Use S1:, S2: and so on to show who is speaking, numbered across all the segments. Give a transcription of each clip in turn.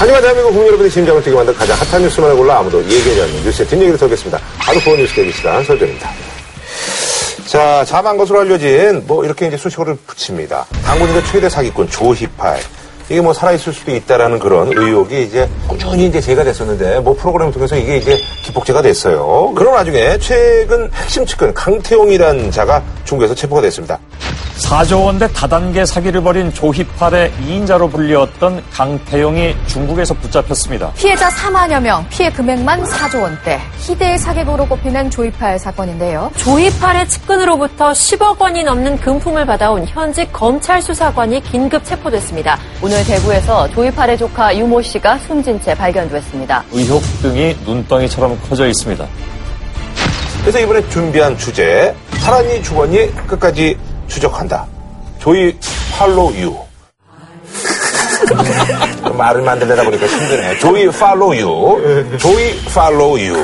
S1: 하지만 대한민국 국민 여러분의 심장을 뛰게 만든 가장 핫한 뉴스만을 골라 아무도 얘기하지 않는 뉴스의 뒷얘기를 털겠습니다. 바로 보원 뉴스 대기 시간 설정입니다. 자, 자만 것으로 알려진 뭐 이렇게 이제 수식어를 붙입니다. 당군인의 최대 사기꾼 조희팔. 이게 뭐 살아있을 수도 있다라는 그런 의혹이 이제 꾸준히 이제 제가 됐었는데 뭐 프로그램을 통해서 이게 이제 기폭제가 됐어요. 그런 와중에 최근 핵심 측근 강태용이라는 자가 중국에서 체포가 됐습니다.
S2: 4조 원대 다단계 사기를 벌인 조희팔의 2인자로 불리웠던 강태용이 중국에서 붙잡혔습니다.
S3: 피해자 4만여 명, 피해 금액만 4조 원대. 희대의 사기고로 꼽히는 조희팔 사건인데요.
S4: 조희팔의 측근으로부터 10억 원이 넘는 금품을 받아온 현직 검찰 수사관이 긴급 체포됐습니다. 오늘 대구에서 조희팔의 조카 유모 씨가 숨진 채 발견됐습니다.
S2: 의혹 등이 눈덩이처럼 커져 있습니다.
S1: 그래서 이번에 준비한 주제, 살았니 죽었니 끝까지 추적한다. 조이 팔로우 유. 말을 만들려다 보니까 힘드네. 조희 follow you. 조희 follow you.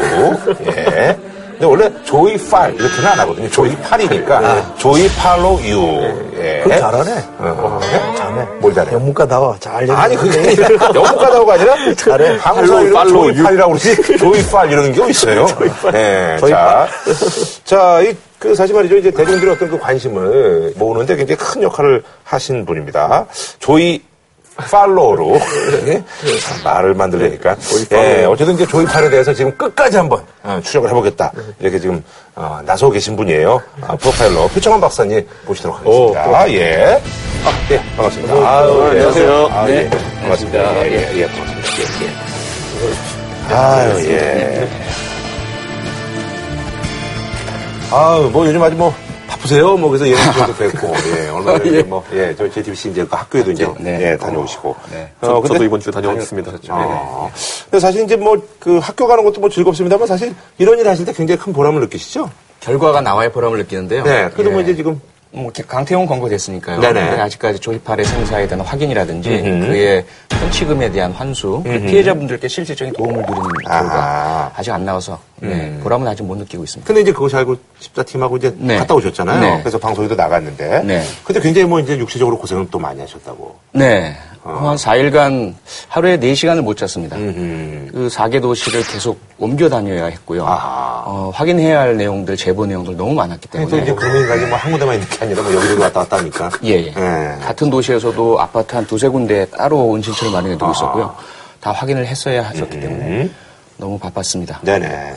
S1: 예. 근데 원래 조희팔 이렇게는 안 하거든요. 조희팔이니까 조희 follow you. 예.
S5: 그거 잘하네.
S1: 어, 어.
S5: 잘해.
S1: 뭘 잘해?
S5: 영문과다워. 잘
S1: 아니 그게 영문과다고가 아니라
S5: 잘해.
S1: 방송 이름 조희팔이라고 그러지 조희팔 이러는 게 있어요. 네, 자, 자, 이, 그 사실 말이죠. 이제 대중들의 어떤 그 관심을 모으는데 굉장히 큰 역할을 하신 분입니다. 조이 팔로우로 예? 말을 만들려니까 예, 어쨌든 이제 조이팔에 대해서 지금 끝까지 한번 어, 추적을 해보겠다 이렇게 지금 어, 나서고 계신 분이에요 아, 프로파일러 표창원 박사님 모시도록 하겠습니다 예. 아, 예, 반갑습니다. 아유, 안녕하세요. 아, 예. 반갑습니다. 예, 예, 예, 반갑습니다. 예, 예. 아유, 예. 아유, 뭐 요즘 아주 뭐 바쁘세요. 뭐 그래서 예능쇼도 뵙고, 예, 얼마 전에 뭐, 예, 저 JTBC 이제 그 학교에도 이제, 예, 다녀오시고.
S6: 네.
S1: 어,
S6: 저,
S1: 근데-
S6: 도 이번 주에 다녀왔습니다.
S1: 아, 근데 사실 이제 뭐 그 학교 가는 것도 뭐 즐겁습니다만 사실 이런 일 하실 때 굉장히 큰 보람을 느끼시죠?
S6: 결과가 나와야 보람을 느끼는데요.
S1: 네. 그래도 뭐
S6: 예.
S1: 이제 지금
S6: 뭐 강태용 권고 됐으니까요.
S1: 네네.
S6: 근데 아직까지 조희팔의 생사에 대한 확인이라든지
S1: 음흠.
S6: 그의 편취금에 대한 환수, 그리고 피해자분들께 실질적인 도움을
S1: 아하.
S6: 결과 아직 안 나와서 네,
S1: 음.
S6: 보람은 아직 못 느끼고 있습니다.
S1: 근데 이제 그것이 알고 집사팀하고 이제
S6: 네.
S1: 갔다 오셨잖아요.
S6: 네.
S1: 그래서 방송에도 나갔는데.
S6: 네.
S1: 근데 굉장히 뭐 이제 육체적으로 고생을 또 많이 하셨다고.
S6: 네.
S1: 어.
S6: 한 4일간 하루에 4시간을 못 잤습니다.
S1: 음.
S6: 그 4개 도시를 계속 옮겨 다녀야 했고요.
S1: 아하.
S6: 어, 확인해야 할 내용들, 제보 내용들 너무 많았기
S1: 또
S6: 때문에.
S1: 이제 그런 가지 뭐 한 군데만 있는 게 아니라 뭐 여기저기 왔다 갔다 하니까.
S6: 예, 예.
S1: 예.
S6: 같은 도시에서도 아파트 한 두세 군데 따로 은신처를 마련해 두고 있었고요. 다 확인을 했어야 하셨기 때문에 너무 바빴습니다.
S1: 네네.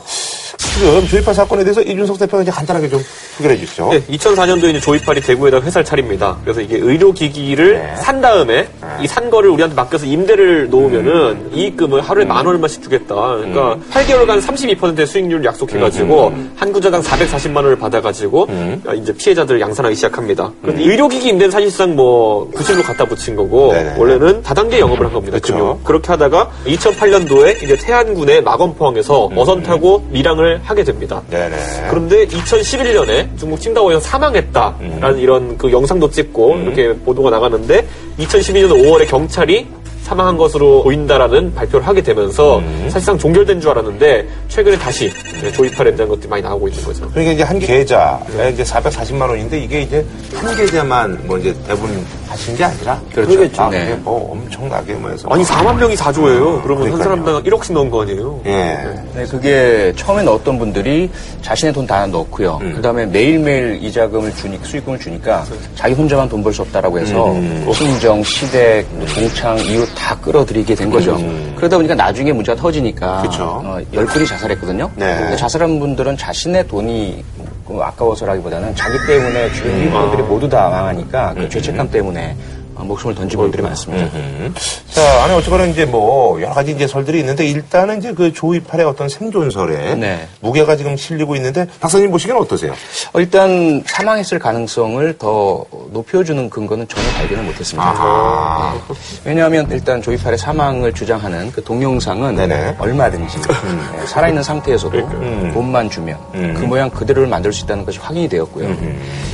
S1: 지금 조이파 사건에 대해서 이준석 대표가 이제 간단하게 좀 소개를 해주시죠.
S7: 네, 2004년도에 이제 조이팔이 대구에다 회사를 차립니다. 그래서 이게 의료기기를
S1: 네.
S7: 산 다음에 이산 거를 우리한테 맡겨서 임대를 놓으면은 이익금을 하루에 만 원을만씩 주겠다. 그러니까 8개월간 32%의 수익률을 약속해가지고 한 구조당 440만 원을 받아가지고 이제 피해자들을 양산하기 시작합니다. 의료기기 임대는 사실상 뭐 구실로 갖다 붙인 거고
S1: 네네.
S7: 원래는 다단계 영업을 한 겁니다. 금융. 그렇게 하다가 2008년도에 이제 태안군의 마건포항에서 어선 타고 밀항을 하게 됩니다.
S1: 네네.
S7: 그런데 2011년에 중국 칭다오에서 사망했다라는
S1: 음.
S7: 이런 그 영상도 찍고 이렇게 보도가 나가는데 2012년 5월에 경찰이 사망한 것으로 보인다라는 발표를 하게 되면서
S1: 음.
S7: 사실상 종결된 줄 알았는데 최근에 다시 조이팔에 대한 것들이 많이 나오고 있는 거죠.
S1: 그러니까 이제 한 계좌에 이제 440만 원인데 이게 이제 한 계좌만 뭐 이제 대부분 하신 게 아니라
S6: 그렇죠.
S1: 그러겠죠. 아,
S6: 네.
S1: 뭐 엄청나게 뭐 해서
S7: 아니 4만 명이 4조예요. 그러면 한
S1: 그러니까요.
S7: 사람당 1억씩 넣은 거 아니에요?
S1: 예.
S6: 네, 그게 처음에는 어떤 분들이 자신의 돈 다 넣고요. 그 다음에 매일매일 이자금을 주니, 수익금을 주니까 자기 혼자만 돈 벌 수 없다라고 해서 친정, 시댁, 뭐 동창, 이웃 다 끌어들이게 된 거죠. 그러다 보니까 나중에 문제가 터지니까. 어, 열 분이 자살했거든요.
S1: 네.
S6: 근데 자살한 분들은 자신의 돈이 그 아까워서라기보다는 자기 때문에 주변 이웃들이 모두 다 망하니까 그 죄책감 때문에 어, 목숨을 던진 분들이 많습니다.
S1: 음. 자, 안에 어쨌거나 이제 뭐 여러 가지 이제 설들이 있는데 일단은 이제 그 조이팔의 어떤 생존설에
S6: 네.
S1: 무게가 지금 실리고 있는데 박사님 보시기엔 어떠세요?
S6: 어, 일단 사망했을 가능성을 더 높여주는 근거는 전혀 발견을 못했습니다.
S1: 아하.
S6: 네. 왜냐하면 일단 조이팔의 사망을 주장하는 그 동영상은
S1: 네네.
S6: 얼마든지 네, 살아있는 상태에서도 돈만 주면 그 모양 그대로를 만들 수 있다는 것이 확인이 되었고요.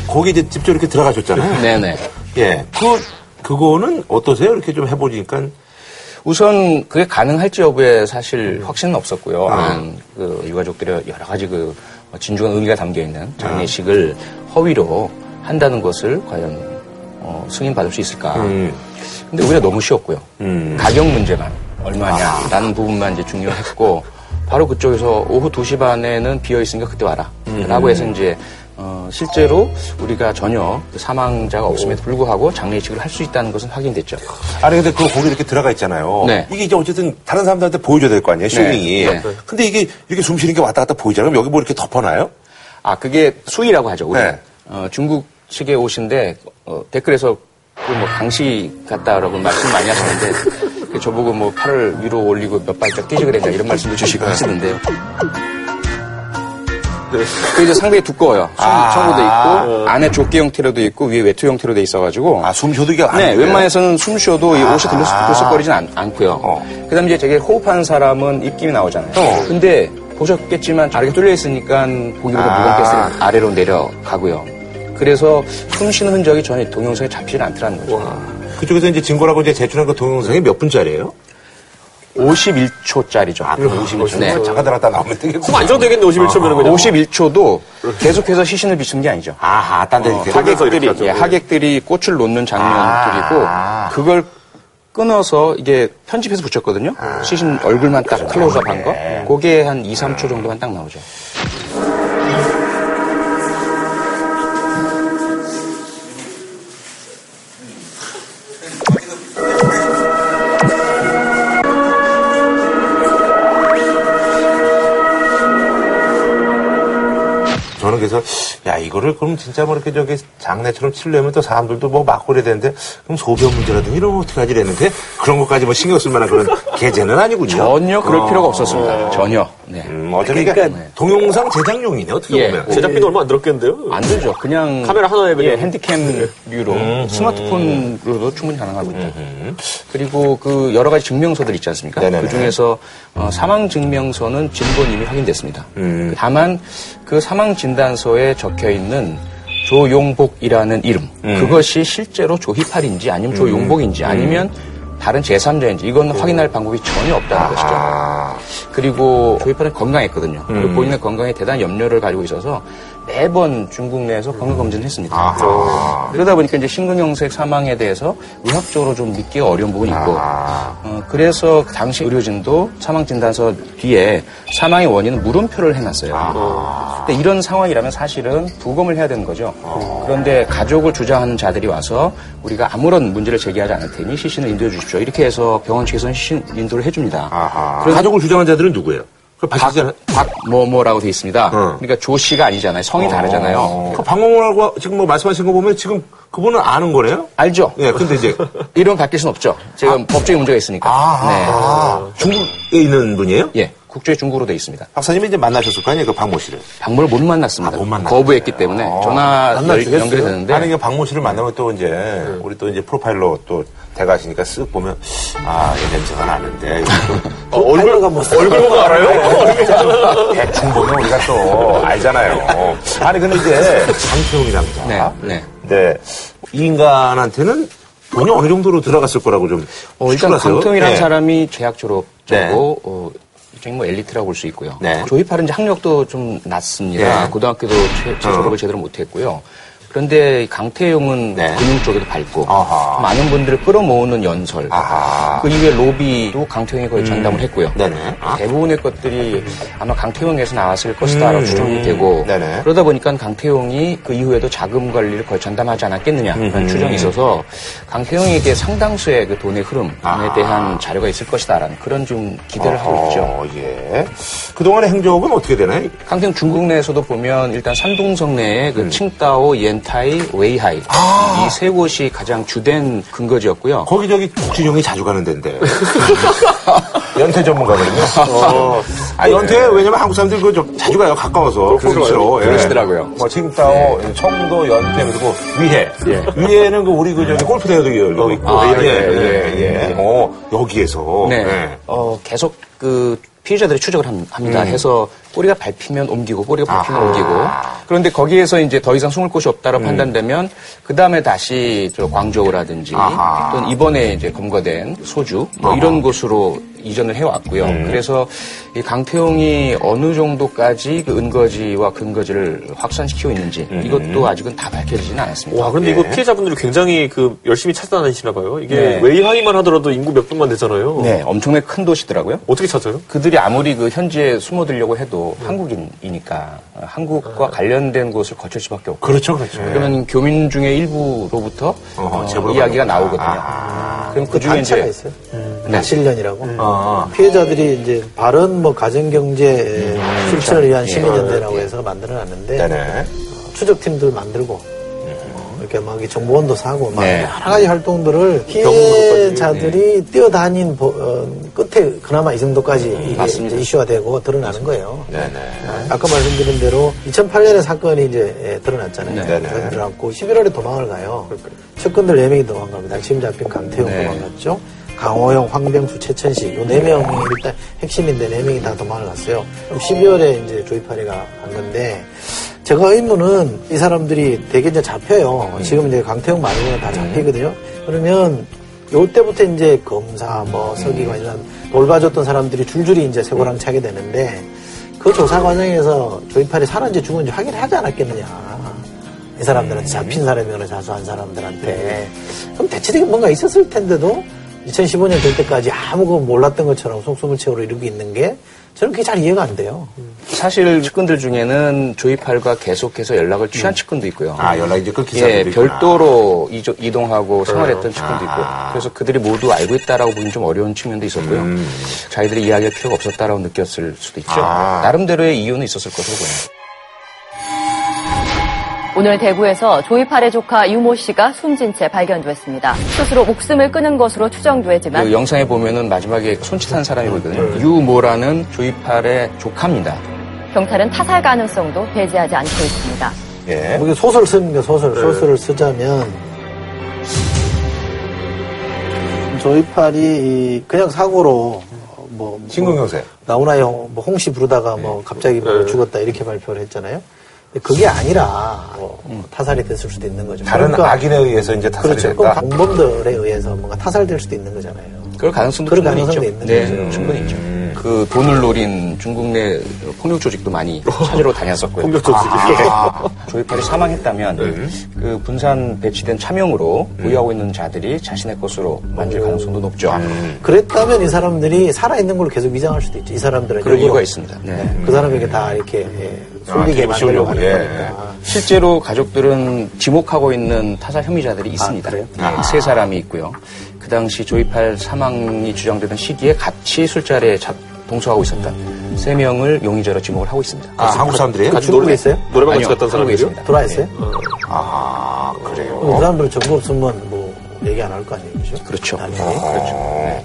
S1: 거기 이제 직접 이렇게 들어가셨잖아요.
S6: 네네.
S1: 예. 그, 그거는 어떠세요? 이렇게 좀 해보니까.
S6: 우선 그게 가능할지 여부에 사실 확신은 없었고요.
S1: 아.
S6: 한, 그 유가족들의 여러 가지 그 진중한 의미가 담겨 있는 장례식을 허위로 한다는 것을 과연 어, 승인받을 수 있을까?
S1: 음.
S6: 근데 오히려 너무 쉬웠고요.
S1: 음.
S6: 가격 문제만 얼마냐라는 부분만 이제 중요했고 바로 그쪽에서 오후 2시 반에는 비어 있으니까 그때 와라. 라고 해서 이제 어, 실제로 우리가 전혀 그 사망자가 없음에도 불구하고 장례식을 할 수 있다는 것은 확인됐죠.
S1: 아니 근데 그 거기 이렇게 들어가 있잖아요.
S6: 네.
S1: 이게 이제 어쨌든 다른 사람들한테 보여줘야 될 거 아니에요, 쇼잉이.
S6: 네.
S1: 근데 이게 이렇게 숨 쉬는 게 왔다 갔다 보이잖아요. 그럼 여기 뭐 이렇게 덮어놔요?
S6: 아, 그게 수의라고 하죠. 우리.
S1: 네.
S6: 어, 중국식의 옷인데 어, 댓글에서 그뭐 강시 같다라고 말씀 많이 하시는데 그 저보고 뭐 팔을 위로 올리고 몇 발짝 뛰지 그랬냐 이런 말씀도 주시고 하시는데요. 그 이제 상당히 두꺼워요. 숨
S1: 아.
S6: 청구도 있고 안에 조끼 형태로도 있고 위에 외투 형태로 돼 있어가지고
S1: 아, 숨 쉬어도 이게 안
S6: 네,
S1: 돼요?
S6: 웬만해서는 숨 쉬어도 이 옷이 들썩, 들썩거리진 않, 않고요.
S1: 어.
S6: 그 다음에 이제 되게 호흡하는 사람은 입김이 나오잖아요.
S1: 어.
S6: 근데 보셨겠지만 다리가 뚫려 있으니까 보기보다
S1: 아.
S6: 무겁게 스 아래로 내려가고요. 그래서 숨 쉬는 흔적이 전혀 동영상에 잡히지 않더라는 거죠.
S1: 그쪽에서 이제 증거라고 이제 제출한 그 동영상이 몇 분짜리예요?
S6: 51초짜리죠.
S1: 아, 그럼 51초.
S6: 네.
S1: 잠깐 들었다 나오면 되겠고.
S7: 그럼 안정 되겠네, 51초면은 그냥.
S6: 51초도 계속해서 시신을 비추는 게 아니죠.
S1: 아하, 딴데 이렇게.
S6: 하객들이 예. 하객들이 꽃을 놓는 장면들이고
S1: 아.
S6: 그걸 끊어서 이게 편집해서 붙였거든요. 시신 얼굴만 딱 클로즈업 한 거. 그게 한 2, 3초 정도만 딱 나오죠.
S1: 저는 그래서 야 이거를 그럼 진짜 뭐 이렇게 저기 장례처럼 치려면 또 사람들도 뭐 막고 그래야 되는데 그럼 소변 문제라든지 이러면 어떡하지 이랬는데 그런 것까지 뭐 신경 쓸 만한 그런 계제는 아니군요.
S6: 전혀 그럴
S1: 어.
S6: 필요가 없었습니다. 전혀. 네.
S1: 음, 어차피 그러니까. 동영상 제작용이네 어떻게
S6: 예.
S1: 보면.
S7: 제작비도 얼마 안 들었겠는데요?
S6: 안 들죠. 그냥
S7: 카메라 하나에 그냥.
S6: 예, 핸디캠류로 스마트폰으로도 충분히 가능하거든요. 그리고 그 여러 가지 증명서들 있지 않습니까?
S1: 네네네.
S6: 그 중에서 어, 사망 증명서는 진본임이 확인됐습니다.
S1: 음.
S6: 다만 그 사망 진단서에 적혀 있는 조용복이라는 이름 그것이 실제로 조희팔인지 아니면 조용복인지 아니면 다른 제3자인지 이건 확인할 방법이 전혀 없다는 것이죠.
S1: 아,
S6: 그리고 조이팔은 건강했거든요.
S1: 음.
S6: 그리고 본인의 건강에 대단한 염려를 가지고 있어서 매번 중국 내에서 건강 검진을 했습니다.
S1: 아하.
S6: 그러다 보니까 이제 심근경색 사망에 대해서 의학적으로 좀 믿기가 어려운 부분이 있고,
S1: 아.
S6: 어, 그래서 그 당시 의료진도 사망 진단서 뒤에 사망의 원인은 물음표를 해놨어요.
S1: 아.
S6: 근데 이런 상황이라면 사실은 부검을 해야 되는 거죠. 그런데 가족을 주장하는 자들이 와서 우리가 아무런 문제를 제기하지 않을 테니 시신을 인도해 주십시오. 이렇게 해서 병원 측에서는 시신 인도를 해줍니다. 그래서
S1: 가족을 주장한 자들은 누구예요? 그 밝히지 않아요?
S6: 박뭐뭐라고 돼 있습니다.
S1: 어.
S6: 그러니까 조 씨가 아니잖아요. 성이 다르잖아요.
S1: 그 방공호라고 지금 뭐 말씀하신 거 보면 지금 그분은 아는 거네요?
S6: 알죠?
S1: 예, 근데 이제.
S6: 이름 바뀔 수는 없죠. 지금 법적인 문제가 있으니까.
S1: 아,
S6: 네.
S1: 아, 중국에 있는 분이에요?
S6: 예, 국제 중국으로 돼 있습니다.
S1: 박사님이 이제 만나셨을 거 아니에요, 그 박모 씨를.
S6: 박모를 못 만났습니다.
S1: 아, 못 만났어요.
S6: 거부했기 때문에 전화 연- 연결이 되는데
S1: 아니, 그 박모 씨를 만나면 또 이제, 우리 또 이제 프로파일러 또 대가시니까 쓱 보면, 아, 이 냄새가 나는데. 어, 얼굴가 뭐, 얼굴 보고 알아요? 대충 보면 우리가 또 알잖아요. 아니, 근데 이제, 장태웅이 남자.
S6: 네, 네.
S1: 네. 이 인간한테는 돈이 어느 정도로 들어갔을 거라고 좀.
S6: 어, 일단? 강통이라는
S1: 네.
S6: 사람이 재학 졸업자고 어, 굉장히 뭐 엘리트라고 볼 수 있고요.
S1: 네.
S6: 조이팔은 이제 학력도 좀 낮습니다.
S1: 네.
S6: 고등학교도 최, 최 졸업을 제대로 못했고요. 그런데 강태용은
S1: 네.
S6: 금융 쪽에도 밝고
S1: 아하.
S6: 많은 분들을 끌어모으는 연설
S1: 아하.
S6: 그 이후에 로비도 강태용이 거의 전담을 했고요.
S1: 아.
S6: 대부분의 것들이 아마 강태용에서 나왔을 것이다라고
S1: 음.
S6: 추정이 되고
S1: 네네.
S6: 그러다 보니까 강태용이 그 이후에도 자금 관리를 거의 전담하지 않았겠느냐
S1: 음.
S6: 그런 추정이 있어서 강태용에게 상당수의 그 돈의 흐름에
S1: 아.
S6: 대한 자료가 있을 것이다라는 그런 좀 기대를 하고 있죠.
S1: 어, 예. 그동안의 행적은 어떻게 되나요?
S6: 강태용 중국 내에서도 보면 일단 산둥성 내에
S1: 음.
S6: 그 칭따오, 옌 타이, 웨이하이
S1: 아.
S6: 이 세 곳이 가장 주된 근거지였고요.
S1: 거기 저기 국진영이 자주 가는 데인데. 연태 전문가거든요. 아, 연태, 왜냐면 한국 사람들이 그거 좀 자주 가요. 가까워서. 그렇죠. 예.
S6: 그러시더라고요.
S1: 뭐, 칭따오, 청도, 연태, 그리고 위해. 위해는 그 우리 그 저기 골프 대회도 열리고 있고.
S6: 아,
S1: 예,
S6: 예,
S1: 예, 예. 어, 여기에서.
S6: 네.
S1: 예.
S6: 어, 계속 그 피해자들이 추적을 함- 합니다. 해서 꼬리가 밟히면 옮기고 꼬리가 밟히면
S1: 음. 아하. 음.
S6: 옮기고 그런데 거기에서 이제 더 이상 숨을 곳이 없다고 판단되면 그 다음에 다시 저 광저우라든지
S1: 아하.
S6: 또는 이번에 이제 검거된 소주 뭐 이런 곳으로 이전을 해왔고요. 그래서 이 강태용이 어느 정도까지 그 은거지와 근거지를 확산시키고 있는지 이것도 아직은 다 밝혀지지는 않았습니다.
S7: 와, 그런데 이거 피해자분들이 굉장히 그 열심히 찾아다니시나 봐요. 이게
S6: 네.
S7: 웨이하이만 하더라도 인구 몇 분만 되잖아요.
S6: 네, 엄청나게 큰 도시더라고요.
S7: 어떻게 찾아요?
S6: 그들이 아무리 그 현지에 숨어들려고 해도 한국인이니까 어, 한국과 관련된 곳을 거칠 수밖에 없고
S1: 그렇죠, 그렇죠.
S6: 그러면 교민 중에 일부로부터
S1: 어, 제보를
S6: 이야기가 나오거든요.
S1: 거구나.
S6: 그럼 그그 중에 이제
S5: 있어요.
S6: 네.
S5: 나실련이라고.
S1: 아.
S5: 피해자들이 이제 바른 뭐 가정경제 실천을 위한
S6: 예.
S5: 시민연대라고 해서 만들어놨는데
S1: 네네.
S5: 추적팀들 만들고 어, 이렇게 막이 정보원도 사고 막
S6: 네.
S5: 여러 가지 활동들을 피해자들이 뛰어다닌 보- 어, 끝에 그나마 이 정도까지 이게
S6: 맞습니다.
S5: 이제 이슈가 되고 드러나는 거예요.
S1: 네네.
S5: 아까 말씀드린 대로 2008년에 사건이 이제 예, 드러났잖아요.
S1: 네네.
S5: 드러났고 11월에 도망을 가요. 측근들 4명이 도망갑니다. 지금 잡힌 강태용
S6: 네.
S5: 도망갔죠. 강호영, 황병수, 최천식 요 4명이 일단 핵심인데 4명이 다 도망을 갔어요. 그럼 12월에 이제 조이파리가 간 건데 제가 의문은 이 사람들이 되게 이제 잡혀요. 지금 이제 강태용 말고는 다 잡히거든요. 그러면 요때부터 이제 검사, 뭐 서기관 이런 돌봐줬던 사람들이 줄줄이 이제 세고랑 차게 되는데 그 조사 과정에서 조이팔이 살았는지 죽었는지 확인하지 않았겠느냐. 이 사람들한테 잡힌 사람이거나 자수한 사람들한테. 그럼 대체적인 뭔가 있었을 텐데도 2015년 될 때까지 아무 거 몰랐던 것처럼 속수물 채우로 이러고 있는 게 저는 그게 잘 이해가 안 돼요.
S6: 사실 측근들 중에는 조이팔과 계속해서 연락을 취한 측근도 있고요.
S1: 아, 연락이 이제 끊긴
S6: 예,
S1: 사람들이 있구나.
S6: 별도로 이조- 이동하고 생활했던 측근도 있고
S1: 아.
S6: 그래서 그들이 모두 알고 있다라고 보기는 좀 어려운 측면도 있었고요.
S1: 음.
S6: 자기들이 이야기할 필요가 없었다라고 느꼈을 수도 있죠.
S1: 아.
S6: 나름대로의 이유는 있었을 것으로 보여요.
S4: 오늘 대구에서 조이팔의 조카 유모 씨가 숨진 채 발견됐습니다. 스스로 목숨을 끊은 것으로 추정되지만
S6: 그 영상에 보면은 마지막에 손짓한 사람이 보이거든요. 유모라는 조이팔의 조카입니다.
S4: 경찰은 타살 가능성도 배제하지 않고 있습니다.
S1: 예.
S5: 이게 소설 쓰는 게 소설, 소설을 쓰자면 조이팔이 이 그냥 사고로 어, 뭐
S1: 신근경색.
S5: 나훈아의 뭐 홍시 부르다가 뭐 갑자기 뭐 죽었다 이렇게 발표를 했잖아요. 그게 아니라 뭐 타살이 됐을 수도 있는 거죠.
S1: 다른
S5: 그러니까
S1: 악인에 의해서 이제 타살이
S5: 그렇죠.
S1: 됐다.
S5: 공범들에 의해서 뭔가 타살될 수도 있는 거잖아요.
S6: 그럴 가능성도
S5: 그럴
S6: 충분히
S5: 가능성도
S6: 있죠.
S5: 있는
S6: 네,
S5: 거죠.
S6: 충분히 있죠. 그 돈을 노린 중국 내 폭력 조직도 많이 찾으러 다녔었고요.
S7: 폭력 조직이.
S6: 아, 조이팔이 사망했다면 그 분산 배치된 차명으로 보유하고 있는 자들이 자신의 것으로 만질 가능성도 높죠.
S5: 그랬다면 이 사람들이 살아있는 걸로 계속 위장할 수도 있죠. 이 사람들은 일부러
S6: 이유가 있습니다. 네.
S5: 그 사람에게 다 이렇게 예, 숨기게
S1: 아,
S5: 만들려고 하는
S1: 예.
S5: 거니까.
S6: 실제로 가족들은 지목하고 있는 타살 혐의자들이 있습니다.
S5: 그래요?
S6: 네, 세 사람이 있고요. 그 당시 조이팔 사망이 주장되던 시기에 같이 술자리에 자- 동서하고 있었던 세 명을 용의자로 지목을 하고 있습니다.
S1: 아, 한국 사람들이에요?
S7: 같이 노래-
S5: 있어요?
S7: 노래방 같이 갔던 사람들이요?
S5: 들어와 있어요?
S1: 아,
S5: 그럼
S1: 그래요.
S5: 그 사람들은 정보 없으면 뭐 얘기 안 할 거 아니에요, 그죠?
S6: 그렇죠.
S5: 당연히.
S1: 어.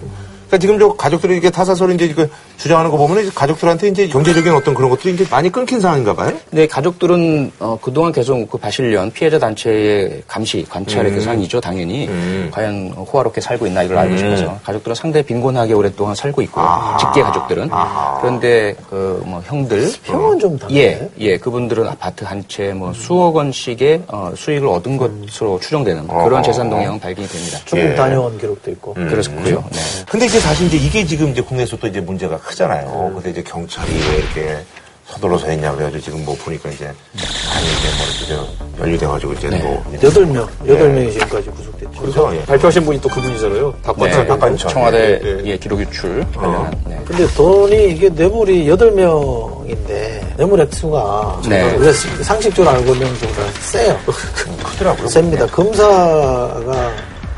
S1: 그러니까 지금 저 가족들이 이렇게 타사설 이제 그 주장하는 거 보면 이제 가족들한테 이제 경제적인 어떤 그런 것들이 이제 많이 끊긴 상황인가 봐요.
S6: 네, 가족들은 어, 그동안 계속 그 바실련 피해자 단체의 감시, 관찰의 대상이죠, 당연히. 과연 호화롭게 살고 있나 이걸 알고 싶어서 가족들은 상당히 빈곤하게 오랫동안 살고 있고 직계 가족들은 그런데 그 뭐 형들
S5: 형은 좀 다른데?
S6: 예, 예, 그분들은 아파트 한 채 뭐 수억 원씩의 어, 수익을 얻은 것으로 추정되는 그런 재산 동향은 발견이 됩니다.
S5: 중국
S1: 예.
S5: 다녀온 기록도 있고.
S6: 그렇고요. 네.
S1: 근데 이제 사실 이제 이게 지금 이제 국내에서 또 이제 문제가 크잖아요. 근데 이제 경찰이 왜 이렇게 서둘러서 했냐 그래가지고 지금 뭐 보니까 이제 아니 이제 뭐 이렇게 연루돼가지고 이제 또
S5: 여덟 명, 여덟 명이 지금까지 구속됐죠.
S1: 그렇죠. 예.
S7: 발표하신 분이 또 그분이잖아요. 박관철.
S6: 네,
S1: 박관철.
S6: 청와대
S7: 예, 예.
S6: 예, 기록 유출 관련한 네.
S5: 근데 돈이 이게 뇌물이 여덟 명인데 뇌물 액수가
S6: 네.
S5: 우리가 상식적으로 알고 있는 것보다 세요.
S1: 크더라고요.
S5: 셉니다. 검사가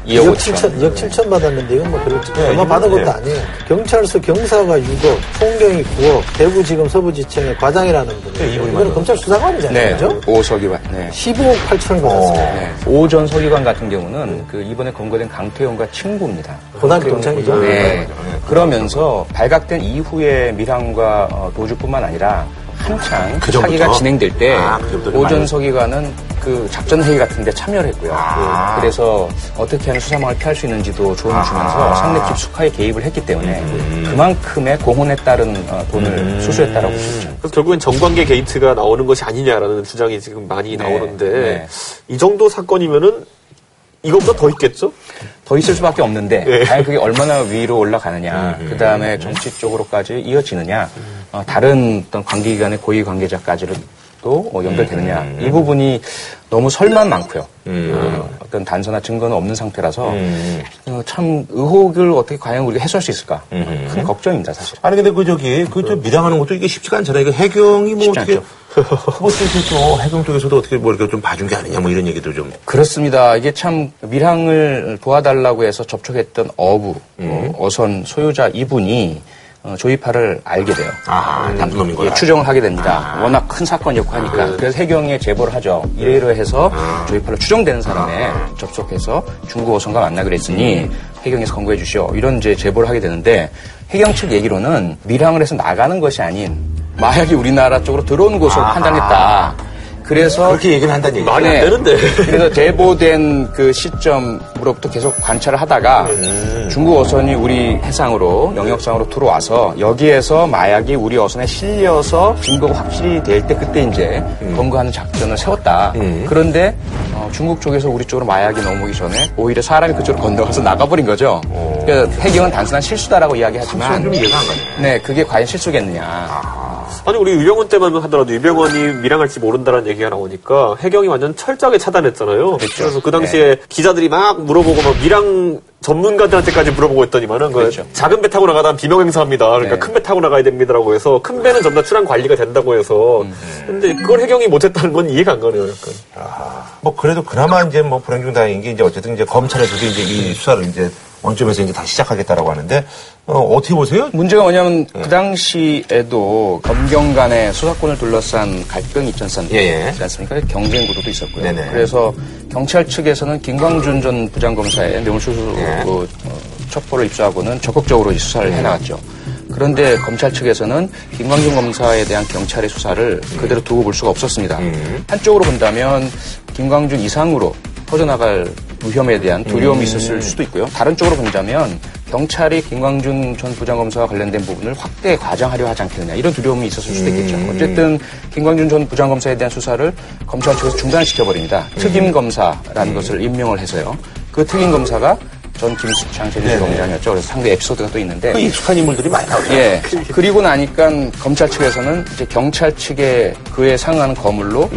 S6: 2억
S5: 2억
S6: 5천.
S5: 7천, 2억 7천 받았는데 이건 뭐 별로
S1: 네,
S5: 얼마
S1: 이건
S5: 받은 것도
S1: 네.
S5: 아니에요. 경찰서 경사가 6억, 총경이 9억, 대구지검 서부지청의 과장이라는 분이
S1: 네, 이분이
S5: 이거는
S1: 맞아요.
S5: 검찰 수사관이잖아요.
S6: 네,
S5: 그죠?
S6: 오서기관. 네.
S5: 15억 8천을 받았어요.
S6: 네. 오전 서기관 같은 경우는 그 이번에 검거된 강태용과 친구입니다.
S5: 고난 경찰이죠.
S6: 네. 그러면서 발각된 이후에 밀항과 어, 도주뿐만 아니라 한창
S1: 그 전부터?
S6: 사기가 진행될 때
S1: 아, 그
S6: 오전 서기관은 그 작전 회의 같은 데 참여를 했고요.
S1: 아.
S6: 그, 래서 어떻게 하면 수사망을 피할 수 있는지도 조언을 주면서 상당히 깊숙하게 개입을 했기 때문에 그만큼의 공헌에 따른 어, 돈을 수수했다라고 볼수 있죠.
S7: 그래서 결국엔 정관계 게이트가 나오는 것이 아니냐라는 주장이 지금 많이
S6: 네,
S7: 나오는데
S6: 네.
S7: 이 정도 사건이면은 이것보다 더 있겠죠?
S6: 더 있을 수밖에 없는데
S7: 예.
S6: 과연 그게 얼마나 위로 올라가느냐 그 다음에 정치 쪽으로까지 이어지느냐 어, 다른 어떤 관계기관의 고위 관계자까지도 또 어, 연결되느냐. 이 부분이 너무 설만 많고요. 어, 어떤 단서나 증거는 없는 상태라서 어, 참 의혹을 어떻게 과연 우리가 해소할 수 있을까? 큰 걱정입니다 사실.
S1: 아니 근데 그 저기 그저 밀항하는 것도 이게 쉽지가 않잖아요. 이거 해경이 뭐 어떻게
S6: 않죠.
S1: 그것도 또 해경 쪽에서도 어떻게 뭐 이렇게 좀 봐준 게 아니냐 뭐 이런 얘기도 좀.
S6: 그렇습니다. 이게 참 밀항을 도와달라고 해서 접촉했던 어부, 어, 어선 소유자 이분이 어, 조이파를 알게 돼요.
S1: 아, 나쁜 놈인 거야.
S6: 예, 추정을 하게 됩니다. 워낙 큰 사건이었고 하니까. 그래서 해경에 제보를 하죠. 이래이러 해서 조이파로 추정되는 사람에 접촉해서 중국 어선과 만나기로 했으니 해경에서 권고해 주시오. 이런 이제 제보를 하게 되는데 해경 측 얘기로는 밀항을 해서 나가는 것이 아닌 마약이 우리나라 쪽으로 들어오는 것으로 판단했다. 그래서
S1: 그렇게 얘기는 한다는 얘기죠.
S7: 말이 안
S6: 네.
S7: 되는데.
S6: 그래서 제보된 그 시점으로부터 계속 관찰을 하다가 중국 어선이 우리 해상으로 영역상으로 들어와서 여기에서 마약이 우리 어선에 실려서 증거가 확실히 될 때 그때 이제 검거하는 작전을 세웠다. 그런데 어, 중국 쪽에서 우리 쪽으로 마약이 넘어오기 전에 오히려 사람이 그쪽으로 건너가서 나가버린 거죠. 그러니까 해경은 단순한 실수다라고 이야기하지만
S1: 좀 이해가 안 가네.
S6: 네, 그게 과연 실수겠느냐.
S7: 아니 우리 유병원 때만 하더라도 유병원이 밀항할지 모른다는 얘기 가 나오니까 해경이 완전 철저하게 차단했잖아요. 그래서그 당시에 기자들이 막 물어보고 막 밀항 전문가들한테까지 물어보고 했더니만은 그
S6: 그렇죠.
S7: 작은 배 타고 나가다 비명 행사합니다. 그러니까
S6: 네.
S7: 큰배 타고 나가야 됩니다라고 해서 큰 배는 전부 다 출항 관리가 된다고 해서
S6: 음.
S7: 근데 그걸 해경이 못했다는 건 이해가 안 가네요. 약간.
S1: 뭐 그래도 그나마 이제 뭐 불행 중 다행인 게 이제 어쨌든 이제 검찰에서도 이제 이 수사를 이제 원점에서 이제 다시 시작하겠다라고 하는데 어, 어떻게 보세요?
S6: 문제가 뭐냐면
S1: 예.
S6: 그 당시에도 검경 간의 수사권을 둘러싼 갈등이 있지
S1: 예, 예.
S6: 있지 않습니까? 경쟁 구도도 있었고요.
S1: 네네.
S6: 그래서 경찰 측에서는 김광준 전 부장검사의 뇌물수수
S1: 예.
S6: 그, 어, 첩보를 입수하고는 적극적으로 이 수사를 해나갔죠. 그런데 검찰 측에서는 김광준 검사에 대한 경찰의 수사를 그대로 두고 볼 수가 없었습니다. 한쪽으로 본다면 김광준 이상으로 퍼져나갈 위험에 대한 두려움이 있었을 수도 있고요. 다른 쪽으로 본다면 경찰이 김광준 전 부장검사와 관련된 부분을 확대 과장하려 하지 않겠느냐 이런 두려움이 있었을 수도 있겠죠. 어쨌든 김광준 전 부장검사에 대한 수사를 검찰 측에서 중단시켜버립니다. 특임 검사라는 것을 임명을 해서요. 그 특임 검사가 전 김수창 제1검장이었죠. 그래서 상대 에피소드가 또 있는데
S1: 그 익숙한 인물들이 많이 나오죠.
S6: 예. 그리고 나니까 검찰 측에서는 이제 경찰 측에 그에 상응하는 거물로